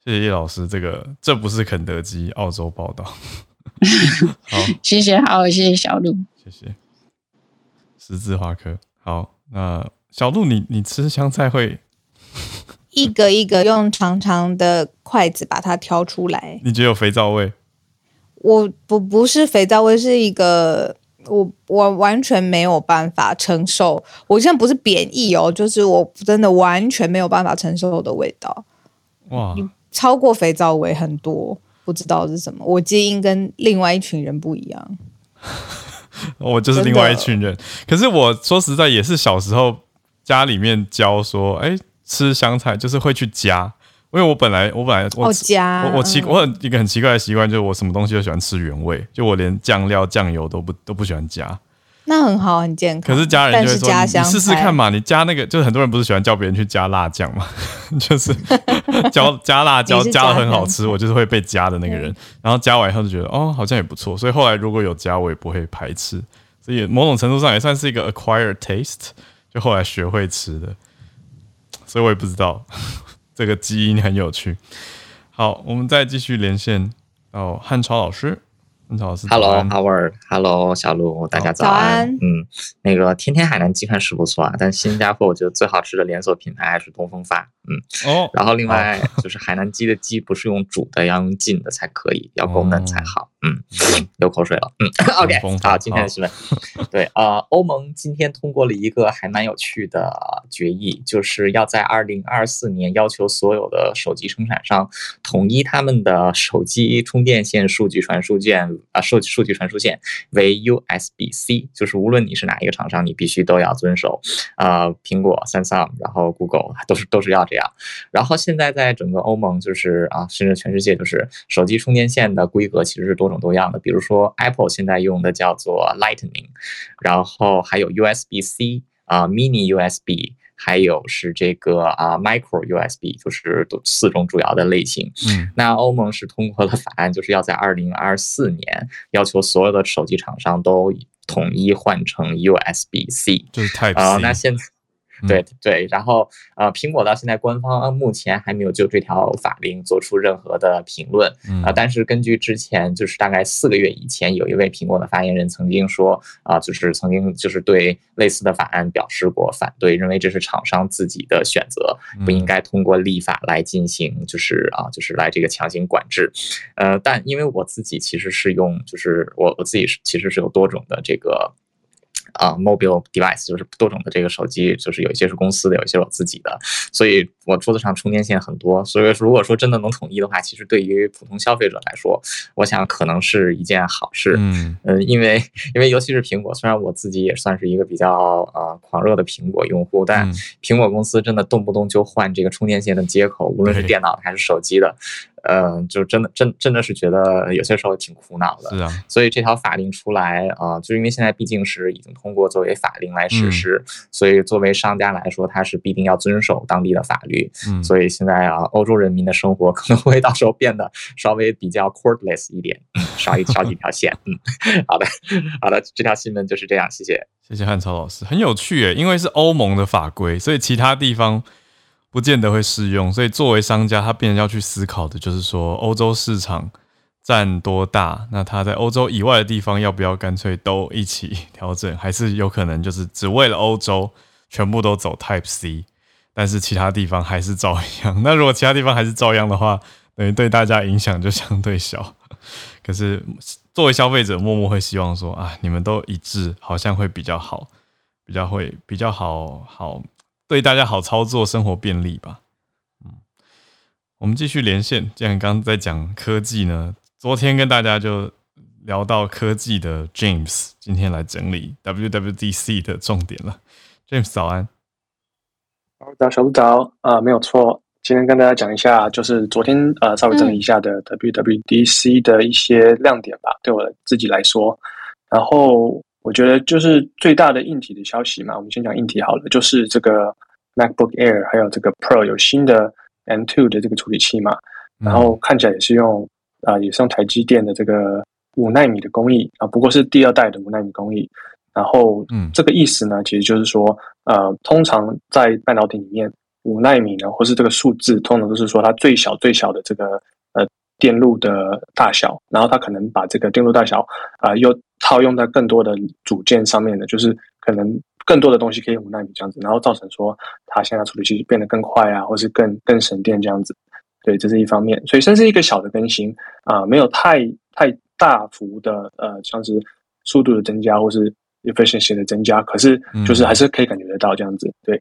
谢谢叶老师，这个这不是肯德基澳洲报道。好，谢谢，好，谢谢小鹿，谢谢。十字花科，好，那。小鹿，你你吃香菜会一个一个用长长的筷子把它挑出来？你觉得有肥皂味？我不不是肥皂味，是一个我我完全没有办法承受。我现在不是贬义哦，就是我真的完全没有办法承受的味道。哇，超过肥皂味很多，不知道是什么。我基因跟另外一群人不一样。我就是另外一群人。可是我说实在，也是小时候。家里面教说，哎、欸，吃香菜就是会去加，因为我本来我本来我加我我奇我很一个很奇怪的习惯，就是我什么东西都喜欢吃原味，就我连酱料酱油都不都不喜欢加。那很好，很健康。可是家人就会说，你试试看嘛，你加那个，就是很多人不是喜欢叫别人去加辣酱嘛，就是 加加辣椒加的很好吃，我就是会被加的那个人。然后加完以后就觉得，哦，好像也不错，所以后来如果有加，我也不会排斥。所以某种程度上也算是一个 acquired taste。就后来学会吃的，所以我也不知道这个基因很有趣。好，我们再继续连线到汉超老师。汉超老师，Hello，Howard，Hello，小鹿，大家早安。早安。嗯，那个天天海南鸡饭是不错啊，但新加坡我觉得最好吃的连锁品牌还是东风发。嗯，哦。然后另外就是海南鸡的鸡不是用煮的，要用浸的才可以，要够嫩才好。嗯，流口水了。嗯，OK，好，今天的新闻，对啊，呃，欧盟今天通过了一个还蛮有趣的决议，就是要在二零二四年要求所有的手机生产商统一他们的手机充电线数据传输线啊，数数据传输线为 USB-C，就是无论你是哪一个厂商，你必须都要遵守。啊，苹果、三星，然后 Google 都是都是要这样。然后现在在整个欧盟，就是啊，甚至全世界，就是手机充电线的规格其实是多种多样的。比如说 Apple 现在用的叫做 Lightning，然后还有 USB-C 啊，Mini USB，还有是这个啊 Micro USB，就是四种主要的类型。嗯，那欧盟是通过了法案，就是要在二零二四年要求所有的手机厂商都统一换成 USB-C，就是 Type C 啊，那现在。对对，然后呃，苹果到现在官方目前还没有就这条法令做出任何的评论啊、呃，但是根据之前就是大概四个月以前，有一位苹果的发言人曾经说啊、呃，就是曾经就是对类似的法案表示过反对，认为这是厂商自己的选择，不应该通过立法来进行，就是啊，就是来这个强行管制。呃，但因为我自己其实是用，就是我我自己是其实是有多种的这个。啊、uh，mobile device 就是多种的这个手机，就是有一些是公司的，有一些是我自己的，所以我桌子上充电线很多。所以如果说真的能统一的话，其实对于普通消费者来说，我想可能是一件好事。嗯，呃，因为因为尤其是苹果，虽然我自己也算是一个比较呃狂热的苹果用户，但苹果公司真的动不动就换这个充电线的接口，无论是电脑还是手机的。呃，就真的真真的是觉得有些时候挺苦恼的，是啊。所以这条法令出来啊、呃，就因为现在毕竟是已经通过作为法令来实施，嗯、所以作为商家来说，他是必定要遵守当地的法律。嗯，所以现在啊，欧洲人民的生活 可能会到时候变得稍微比较 cordless 一点，嗯，少一少几条线。嗯，好的，好的，这条新闻就是这样，谢谢，谢谢汉超老师，很有趣诶，因为是欧盟的法规，所以其他地方。不见得会适用，所以作为商家，他必然要去思考的就是说，欧洲市场占多大？那他在欧洲以外的地方要不要干脆都一起调整？还是有可能就是只为了欧洲全部都走 Type C，但是其他地方还是照样？那如果其他地方还是照样的话，等于对大家影响就相对小。可是作为消费者，默默会希望说啊，你们都一致，好像会比较好，比较会比较好好。对大家好操作，生活便利吧。嗯，我们继续连线。既然刚刚在讲科技呢，昨天跟大家就聊到科技的 James，今天来整理 WWDC 的重点了。James 早安，大家早早啊，没有错。今天跟大家讲一下，就是昨天呃稍微整理一下的 WWDC 的一些亮点吧。对我自己来说，然后。我觉得就是最大的硬体的消息嘛，我们先讲硬体好了，就是这个 MacBook Air 还有这个 Pro 有新的 M2 的这个处理器嘛，然后看起来也是用啊、呃，也是用台积电的这个五纳米的工艺啊，不过是第二代的五纳米工艺。然后，嗯，这个意思呢，其实就是说，呃，通常在半导体里面，五纳米呢，或是这个数字，通常都是说它最小最小的这个呃电路的大小，然后它可能把这个电路大小啊、呃、又。套用在更多的组件上面的，就是可能更多的东西可以用五纳米这样子，然后造成说它现在处理器变得更快啊，或是更更省电这样子。对，这是一方面。所以，甚至一个小的更新啊、呃，没有太太大幅的呃，像是速度的增加或是 efficiency 的增加，可是就是还是可以感觉得到这样子。对，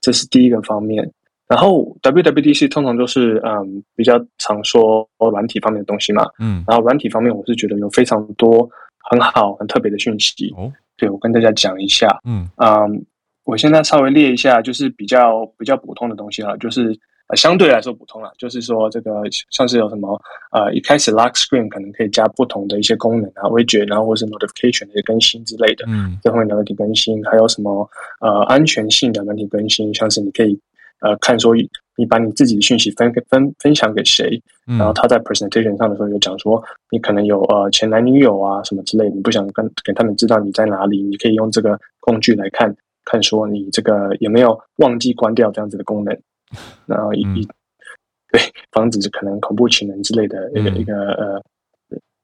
这是第一个方面。然后 WWDC 通常都是嗯比较常说软体方面的东西嘛，嗯，然后软体方面我是觉得有非常多。很好，很特别的讯息。哦，对，我跟大家讲一下。嗯嗯，我现在稍微列一下，就是比较比较普通的东西了，就是呃相对来说普通了。就是说这个像是有什么呃一开始 Lock Screen 可能可以加不同的一些功能啊，Widget，然后或是 Notification 的更新之类的。嗯，这方面的问题更新，还有什么呃安全性的问题更新，像是你可以。呃，看说你把你自己的讯息分分分享给谁，然后他在 presentation 上的时候有讲说，你可能有呃前男女友啊什么之类的，你不想跟给他们知道你在哪里，你可以用这个工具来看看说你这个有没有忘记关掉这样子的功能，然后以、嗯、对防止可能恐怖情人之类的一个、嗯、一个呃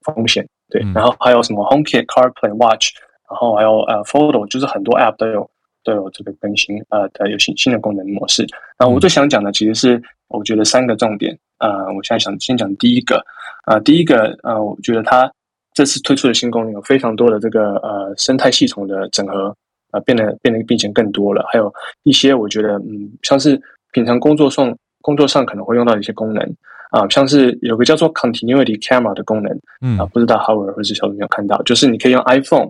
风险，对，然后还有什么 HomeKit、CarPlay、Watch，然后还有呃 Photo，就是很多 app 都有。都有这个更新，呃，的有新新的功能模式。然后我最想讲的其实是，我觉得三个重点。呃，我现在想先讲第一个，呃，第一个，呃，我觉得它这次推出的新功能有非常多的这个呃生态系统的整合，呃，变得变得并且更多了。还有一些我觉得嗯，像是平常工作上工作上可能会用到的一些功能。啊、呃，像是有个叫做 Continuity Camera 的功能，嗯。啊、呃，不知道 Howard 或是小有没有看到，就是你可以用 iPhone，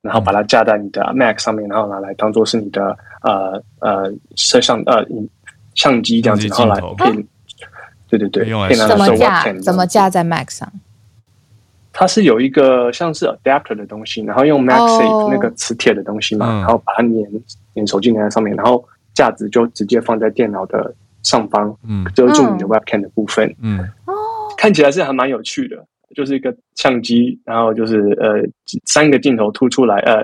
然后把它架在你的 Mac 上面，然后拿来当做是你的呃呃摄像呃影相机这样子，然后来可以，对对对，可以拿来怎么架？怎么架在 Mac 上？它是有一个像是 adapter 的东西，然后用 Mac Safe 那个磁铁的东西嘛，然后把它粘粘手机粘在上面，然后架子就直接放在电脑的上方，嗯，遮住你的 webcam 的部分，嗯，哦，看起来是还蛮有趣的，就是一个相机，然后就是呃三个镜头凸出来，呃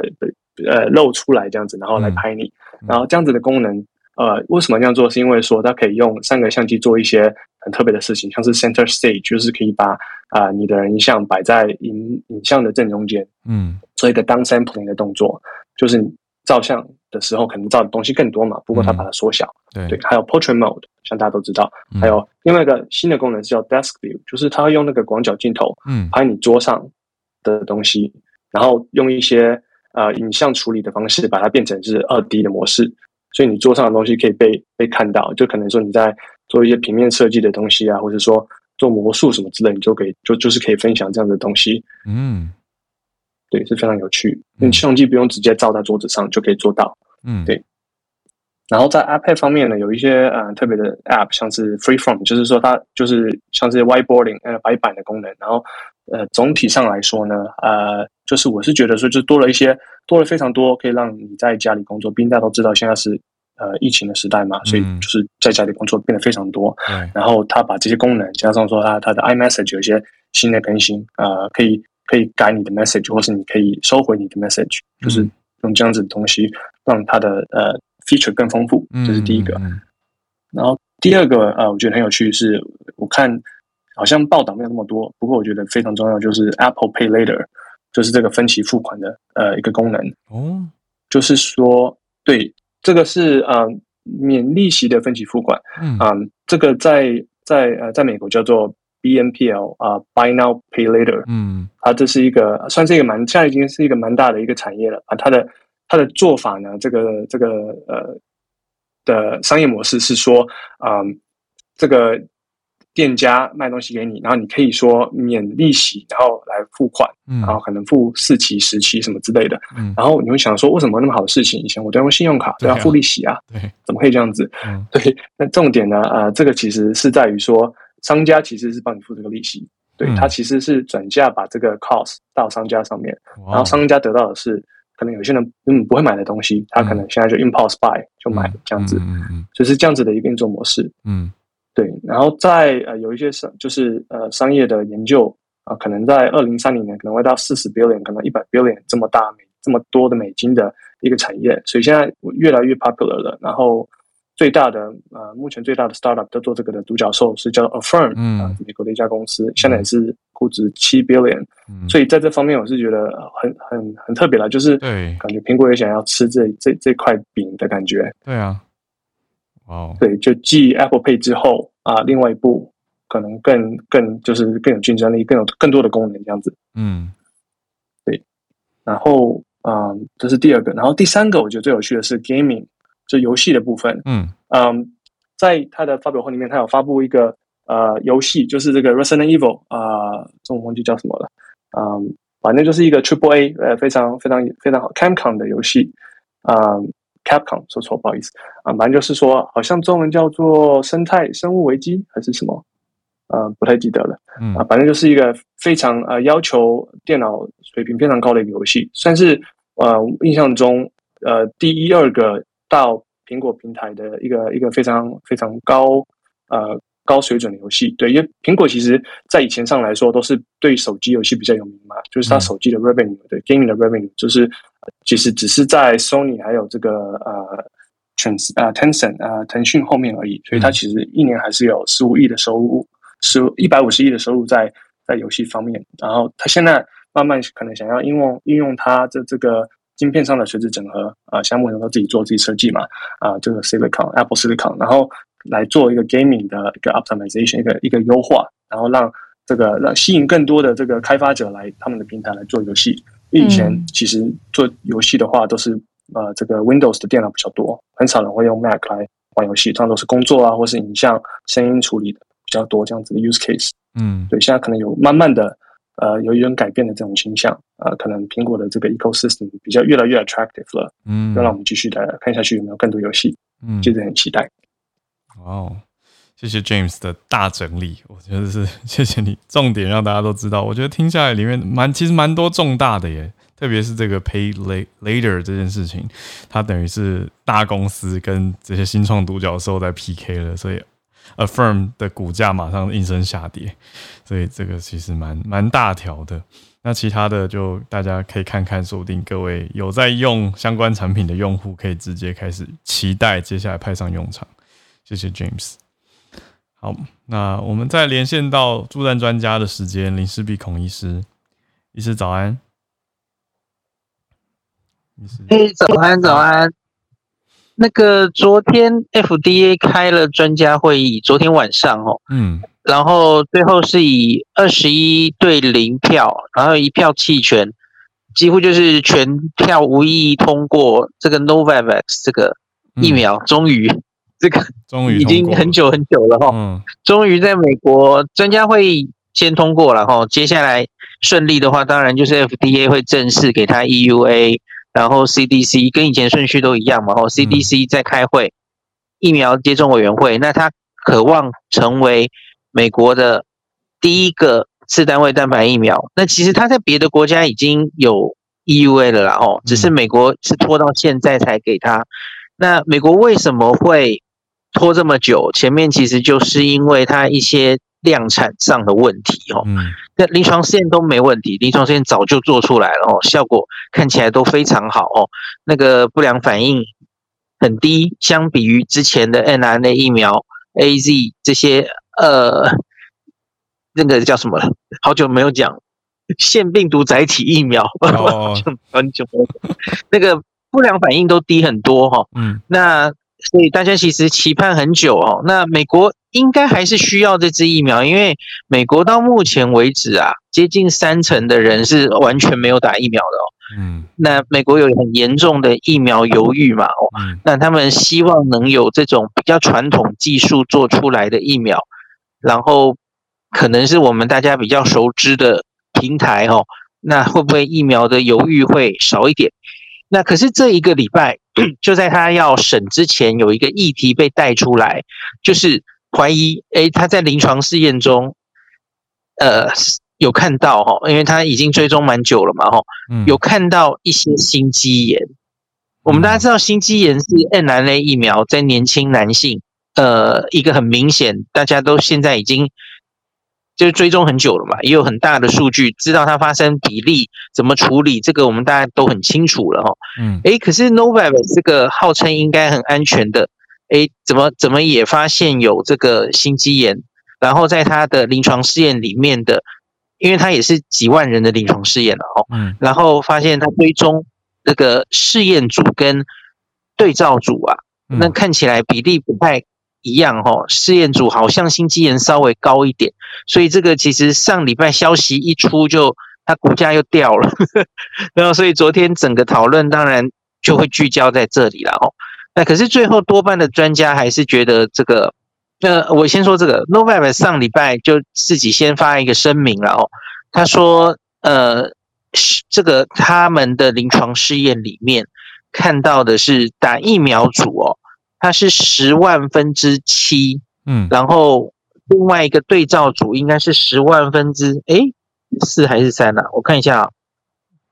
呃露出来这样子，然后来拍你，然后这样子的功能。呃，为什么这样做？是因为说它可以用三个相机做一些很特别的事情，像是 center stage，就是可以把啊、呃、你的人像摆在影影像的正中间，嗯，做一个 down sampling 的动作，就是你照相的时候可能照的东西更多嘛，不过它把它缩小，嗯、对，对，还有 portrait mode，像大家都知道，嗯、还有另外一个新的功能是叫 desk view，就是它会用那个广角镜头，嗯，拍你桌上的东西，嗯、然后用一些呃影像处理的方式把它变成是二 D 的模式。所以你桌上的东西可以被被看到，就可能说你在做一些平面设计的东西啊，或者说做魔术什么之类，你就可以就就是可以分享这样的东西。嗯，对，是非常有趣。你相机不用直接照在桌子上就可以做到。嗯，对。然后在 iPad 方面呢，有一些呃特别的 App，像是 Freeform，就是说它就是像是 Whiteboarding 呃白板的功能。然后呃总体上来说呢，呃就是我是觉得说就多了一些。多了非常多，可以让你在家里工作。毕竟大家都知道，现在是呃疫情的时代嘛，所以就是在家里工作变得非常多。嗯、然后他把这些功能加上说他他的 iMessage 有一些新的更新，呃，可以可以改你的 message，或是你可以收回你的 message，就是用这样子的东西让它的呃 feature 更丰富。这是第一个。然后第二个呃，我觉得很有趣是，我看好像报道没有那么多，不过我觉得非常重要，就是 Apple Pay Later。就是这个分期付款的呃一个功能哦，就是说，对，这个是呃免利息的分期付款，嗯，啊这个在在呃在美国叫做 BNPL 啊，呃，Buy Now Pay Later，嗯，它这是一个算是一个蛮现在已经是一个蛮大的一个产业了啊，它的它的做法呢，这个这个呃的商业模式是说，嗯，这个。店家卖东西给你，然后你可以说免利息，然后来付款，嗯、然后可能付四期、十期什么之类的。嗯、然后你会想说，为什么那么好的事情？以前我都用信用卡，都要付利息啊，对，怎么可以这样子？嗯、对，那重点呢？呃，这个其实是在于说，商家其实是帮你付这个利息，对，他其实是转嫁把这个 cost 到商家上面，嗯、然后商家得到的是可能有些人嗯不会买的东西，他可能现在就 impulse buy 就买这样子，嗯嗯嗯、就是这样子的一个运作模式，嗯。对，然后在呃有一些商就是呃商业的研究啊、呃，可能在二零三零年可能会到四十 billion，可能一百 billion 这么大美这么多的美金的一个产业，所以现在越来越 popular 了。然后最大的呃目前最大的 startup 都做这个的独角兽是叫 Affirm，嗯、呃，美国的一家公司，现在也是估值七 billion，嗯、所以在这方面我是觉得很很很特别了，就是感觉苹果也想要吃这这这块饼的感觉。对啊。哦.对，就继 Apple Pay 之后啊，另外一步可能更更就是更有竞争力，更有更多的功能这样子。嗯，对。然后啊、嗯，这是第二个。然后第三个，我觉得最有趣的是 Gaming，就游戏的部分。嗯嗯，在他的发表会里面，他有发布一个呃游戏，就是这个 Resident Evil 啊、呃，中文忘记叫什么了。嗯，反正就是一个 Triple A 呃非常非常非常好 Camcom 的游戏。嗯。Capcom 说错，不好意思啊，反正就是说，好像中文叫做生态生物危机还是什么，呃，不太记得了。嗯啊，反正就是一个非常呃要求电脑水平非常高的一个游戏，算是呃印象中呃第一二个到苹果平台的一个一个非常非常高呃高水准的游戏。对，因为苹果其实在以前上来说都是对手机游戏比较有名嘛，就是它手机的 revenue、嗯、对 gaming 的 revenue 就是。其实只是在 Sony 还有这个呃 Trans 啊 Tencent 啊腾讯后面而已，所以它其实一年还是有十五亿的收入，十一百五十亿的收入在在游戏方面。然后它现在慢慢可能想要应用应用它的这个晶片上的垂直整合啊项目，能够自己做自己设计嘛啊这个 Silicon Apple Silicon，然后来做一个 gaming 的一个 optimization 一个一个优化，然后让这个让吸引更多的这个开发者来他们的平台来做游戏。因为以前其实做游戏的话都是呃这个 Windows 的电脑比较多，很少人会用 Mac 来玩游戏，通常都是工作啊或是影像、声音处理的比较多这样子的 use case。嗯，对，现在可能有慢慢的呃有一点改变的这种倾向，呃，可能苹果的这个 ecosystem 比较越来越 attractive 了。嗯，要让我们继续的看下去有没有更多游戏。嗯，接着很期待。哦。谢谢 James 的大整理，我觉得是 谢谢你，重点让大家都知道。我觉得听下来里面蛮其实蛮多重大的耶，特别是这个 Pay Later 这件事情，它等于是大公司跟这些新创独角兽在 PK 了，所以 Affirm 的股价马上应声下跌，所以这个其实蛮蛮大条的。那其他的就大家可以看看，说不定各位有在用相关产品的用户可以直接开始期待接下来派上用场。谢谢 James。好，那我们再连线到助战专家的时间，林世璧孔医师，医师早安。嘿，早安早安。那个昨天 FDA 开了专家会议，昨天晚上哦，嗯，然后最后是以二十一对零票，然后一票弃权，几乎就是全票无异议通过这个 Novavax 这个疫苗，嗯、终于。这个终于已经很久很久了哈，嗯，终于在美国专家会议先通过了哈，接下来顺利的话，当然就是 FDA 会正式给他 EUA，然后 CDC 跟以前顺序都一样嘛，哦，CDC 在开会，疫苗接种委员会，那他渴望成为美国的第一个次单位蛋白疫苗，那其实他在别的国家已经有 EUA 了啦，哦，只是美国是拖到现在才给他，那美国为什么会？拖这么久，前面其实就是因为它一些量产上的问题哦。嗯。那临床试验都没问题，临床试验早就做出来了哦，效果看起来都非常好哦。那个不良反应很低，相比于之前的 n r n a 疫苗、AZ 这些呃，那个叫什么？好久没有讲腺病毒载体疫苗，哦、很久没有。那个不良反应都低很多哈。嗯。那。所以大家其实期盼很久哦，那美国应该还是需要这支疫苗，因为美国到目前为止啊，接近三成的人是完全没有打疫苗的哦。嗯，那美国有很严重的疫苗犹豫嘛？哦，那他们希望能有这种比较传统技术做出来的疫苗，然后可能是我们大家比较熟知的平台哦，那会不会疫苗的犹豫会少一点？那可是这一个礼拜，就在他要审之前，有一个议题被带出来，就是怀疑，诶，他在临床试验中，呃，有看到哈，因为他已经追踪蛮久了嘛，哈，有看到一些心肌炎。我们大家知道，心肌炎是 mRNA 疫苗在年轻男性，呃，一个很明显，大家都现在已经。就是追踪很久了嘛，也有很大的数据，知道它发生比例怎么处理，这个我们大家都很清楚了哈。嗯，诶，可是 Novavax 这个号称应该很安全的，诶，怎么怎么也发现有这个心肌炎？然后在它的临床试验里面的，因为它也是几万人的临床试验了哦。嗯，然后发现它追踪这个试验组跟对照组啊，那看起来比例不太。一样哈，试验组好像心肌炎稍微高一点，所以这个其实上礼拜消息一出就它股价又掉了，然后所以昨天整个讨论当然就会聚焦在这里了哦。那可是最后多半的专家还是觉得这个，呃，我先说这个，Novavax 上礼拜就自己先发一个声明了哦，他说呃，这个他们的临床试验里面看到的是打疫苗组哦。它是十万分之七，嗯，然后另外一个对照组应该是十万分之哎四还是三啊？我看一下啊，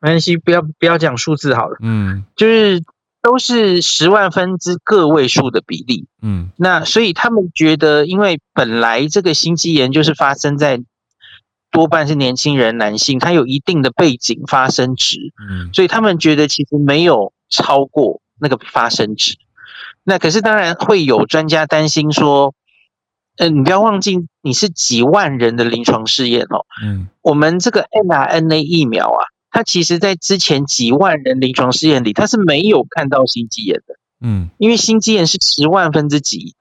没关系，不要不要讲数字好了，嗯，就是都是十万分之个位数的比例，嗯，那所以他们觉得，因为本来这个心肌炎就是发生在多半是年轻人男性，他有一定的背景发生值，嗯，所以他们觉得其实没有超过那个发生值。那可是当然会有专家担心说，嗯、呃，你不要忘记你是几万人的临床试验哦。嗯，我们这个 mRNA 疫苗啊，它其实在之前几万人临床试验里，它是没有看到心肌炎的。嗯，因为心肌炎是十万分之几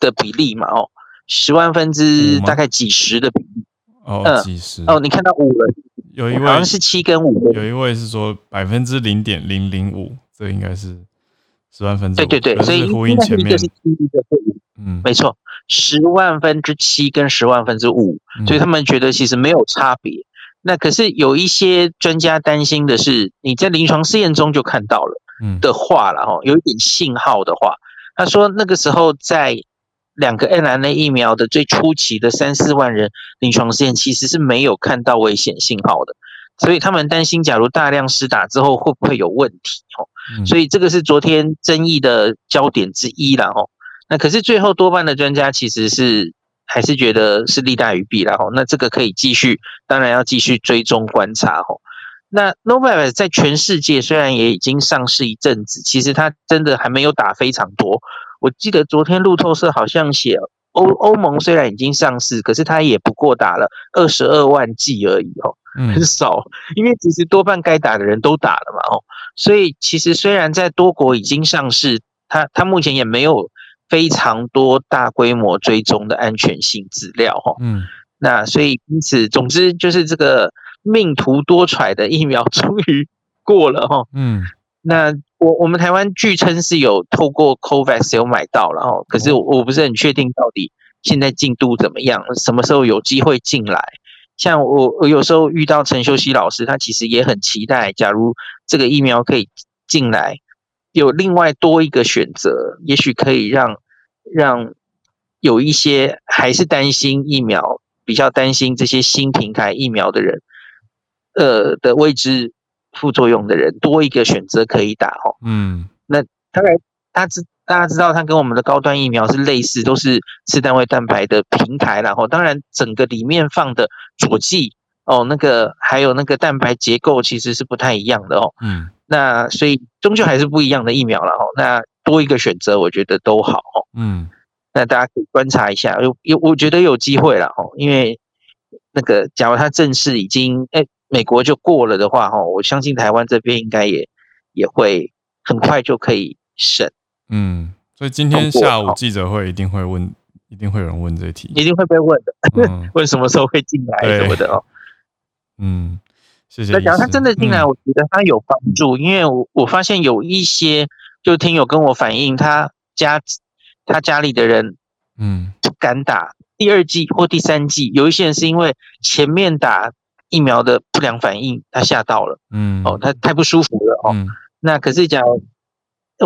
的比例嘛，哦，十万分之大概几十的比例。哦，几十哦，你看到五人，有一位好像是七跟五，有一位是说百分之零点零零五，这应该是十万分之五，对对对，所以呼应前面嗯，没错，十万分之七跟十万分之五，所以他们觉得其实没有差别。那可是有一些专家担心的是，你在临床试验中就看到了的话了哈，有一点信号的话，他说那个时候在两个 mRNA 疫苗的最初期的三四万人临床试验，其实是没有看到危险信号的，所以他们担心，假如大量施打之后会不会有问题哦？所以这个是昨天争议的焦点之一了哦。那可是最后多半的专家其实是。还是觉得是利大于弊啦吼，那这个可以继续，当然要继续追踪观察吼。那 Novavax 在全世界虽然也已经上市一阵子，其实它真的还没有打非常多。我记得昨天路透社好像写欧欧盟虽然已经上市，可是它也不过打了二十二万剂而已哦，很少。因为其实多半该打的人都打了嘛哦，所以其实虽然在多国已经上市，它它目前也没有。非常多大规模追踪的安全性资料，哈，嗯，那所以因此，总之就是这个命途多舛的疫苗 终于过了，哈，嗯，那我我们台湾据称是有透过 COVAX 有买到了，哈，可是我我不是很确定到底现在进度怎么样，什么时候有机会进来？像我我有时候遇到陈秀熙老师，他其实也很期待，假如这个疫苗可以进来。有另外多一个选择，也许可以让让有一些还是担心疫苗、比较担心这些新平台疫苗的人，呃的未知副作用的人，多一个选择可以打哦。嗯，那当然，大家知大家知道，它跟我们的高端疫苗是类似，都是次单位蛋白的平台，然后当然整个里面放的佐剂哦，那个还有那个蛋白结构其实是不太一样的哦。嗯。那所以终究还是不一样的疫苗了哈。那多一个选择，我觉得都好。嗯，那大家可以观察一下，有有，我觉得有机会了哈。因为那个，假如它正式已经哎，美国就过了的话哈，我相信台湾这边应该也也会很快就可以审。嗯，所以今天下午记者会一定会问，一定会有人问这题，一定会被问的，嗯、问什么时候会进来什么的哦。嗯。谢谢。那假如他真的进来，我觉得他有帮助，嗯、因为我我发现有一些就听友跟我反映，他家他家里的人，嗯，不敢打第二剂或第三剂，有一些人是因为前面打疫苗的不良反应，他吓到了，嗯，哦，他太不舒服了哦。嗯、那可是假如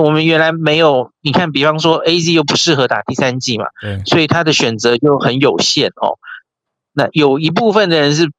我们原来没有，你看，比方说 AZ 又不适合打第三剂嘛，对，所以他的选择就很有限哦。那有一部分的人是。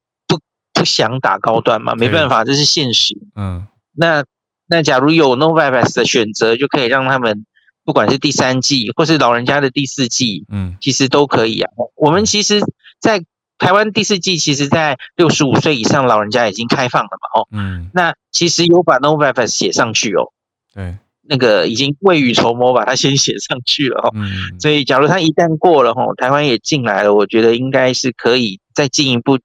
不想打高端嘛？没办法，这是现实。嗯，那那假如有 Novavax 的选择，就可以让他们不管是第三季或是老人家的第四季，嗯，其实都可以啊。我们其实，在台湾第四季，其实在六十五岁以上老人家已经开放了嘛。哦，嗯，那其实有把 Novavax 写上去哦。对，那个已经未雨绸缪，把它先写上去了哦。嗯，所以假如他一旦过了，吼，台湾也进来了，我觉得应该是可以再进一步。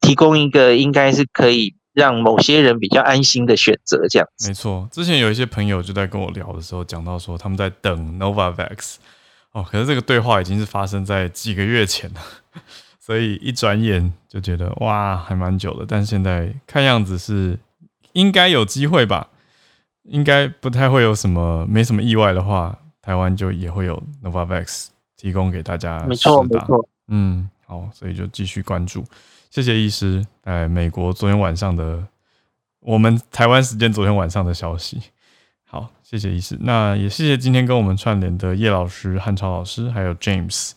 提供一个应该是可以让某些人比较安心的选择，这样子。没错，之前有一些朋友就在跟我聊的时候讲到说，他们在等 Novavax 哦，可是这个对话已经是发生在几个月前了，所以一转眼就觉得哇，还蛮久的。但现在看样子是应该有机会吧，应该不太会有什么，没什么意外的话，台湾就也会有 Novavax 提供给大家。没错，没错。嗯，好，所以就继续关注。谢谢医师，哎美国昨天晚上的，我们台湾时间昨天晚上的消息。好，谢谢医师，那也谢谢今天跟我们串联的叶老师、汉超老师，还有 James。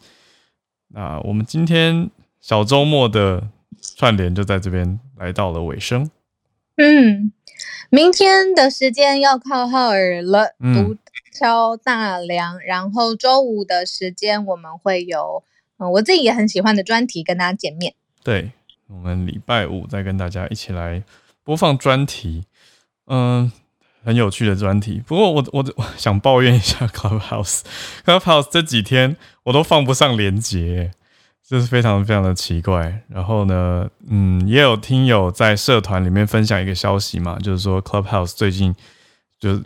那我们今天小周末的串联就在这边来到了尾声。嗯，明天的时间要靠浩尔了，独挑大梁。嗯、然后周五的时间我们会有，嗯，我自己也很喜欢的专题跟大家见面。对。我们礼拜五再跟大家一起来播放专题，嗯，很有趣的专题。不过我我我想抱怨一下 Clubhouse，Clubhouse 这几天我都放不上连接，这是非常非常的奇怪。然后呢，嗯，也有听友在社团里面分享一个消息嘛，就是说 Clubhouse 最近就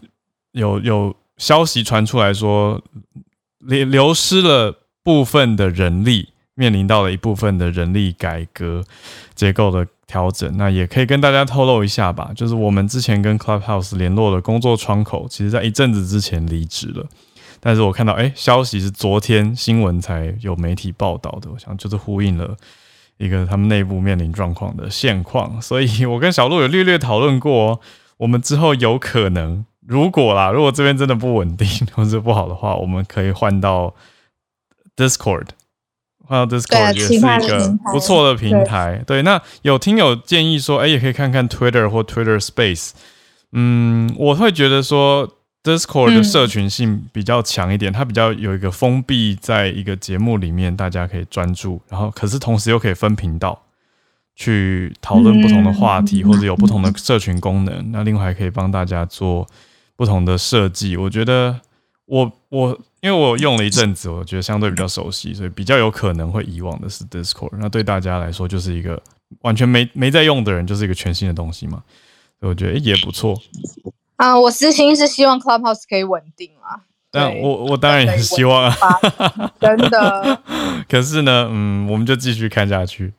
有有消息传出来说流流失了部分的人力。面临到了一部分的人力改革、结构的调整。那也可以跟大家透露一下吧，就是我们之前跟 Clubhouse 联络的工作窗口，其实在一阵子之前离职了。但是我看到，哎、消息是昨天新闻才有媒体报道的，我想就是呼应了一个他们内部面临状况的现况。所以我跟小鹿有略略讨论过，我们之后有可能，如果啦，如果这边真的不稳定或者不好的话，我们可以换到 Discord，换到 Discord 也是一个不错的平台。对，那有听友建议说，哎、欸，也可以看看 Twitter 或 Twitter Space。嗯，我会觉得说。Discord 的社群性比较强一点，嗯，它比较有一个封闭，在一个节目里面，大家可以专注，然后可是同时又可以分频道去讨论不同的话题，或者有不同的社群功能。那另外还可以帮大家做不同的设计。我觉得我我因为我用了一阵子，我觉得相对比较熟悉，所以比较有可能会遗忘的是 Discord。那对大家来说，就是一个完全没没在用的人，就是一个全新的东西嘛。所以我觉得也不错。啊，我私心是希望 Clubhouse 可以稳定啊。但我我当然也希望啊，真的。可是呢，嗯，我们就继续看下去。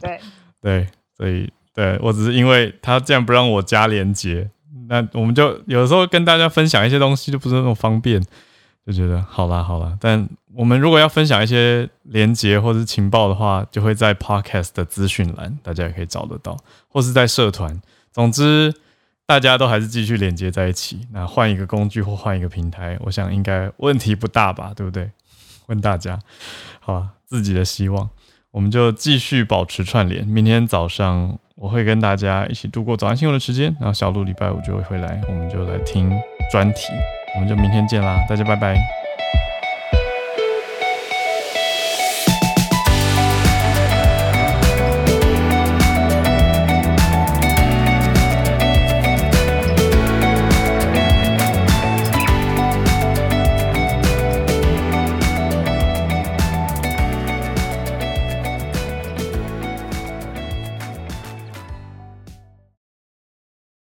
对 对，所以对我只是因为他这样不让我加连结，那我们就有时候跟大家分享一些东西就不是那么方便，就觉得好啦好啦。但我们如果要分享一些连接或者是情报的话，就会在 Podcast 的资讯栏，大家也可以找得到，或是在社团。总之。大家都还是继续连接在一起，那换一个工具或换一个平台，我想应该问题不大吧，对不对？问大家，好吧，自己的希望，我们就继续保持串联。明天早上我会跟大家一起度过早安新闻的时间，然后小鹿礼拜五就会回来，我们就来听专题，我们就明天见啦，大家拜拜。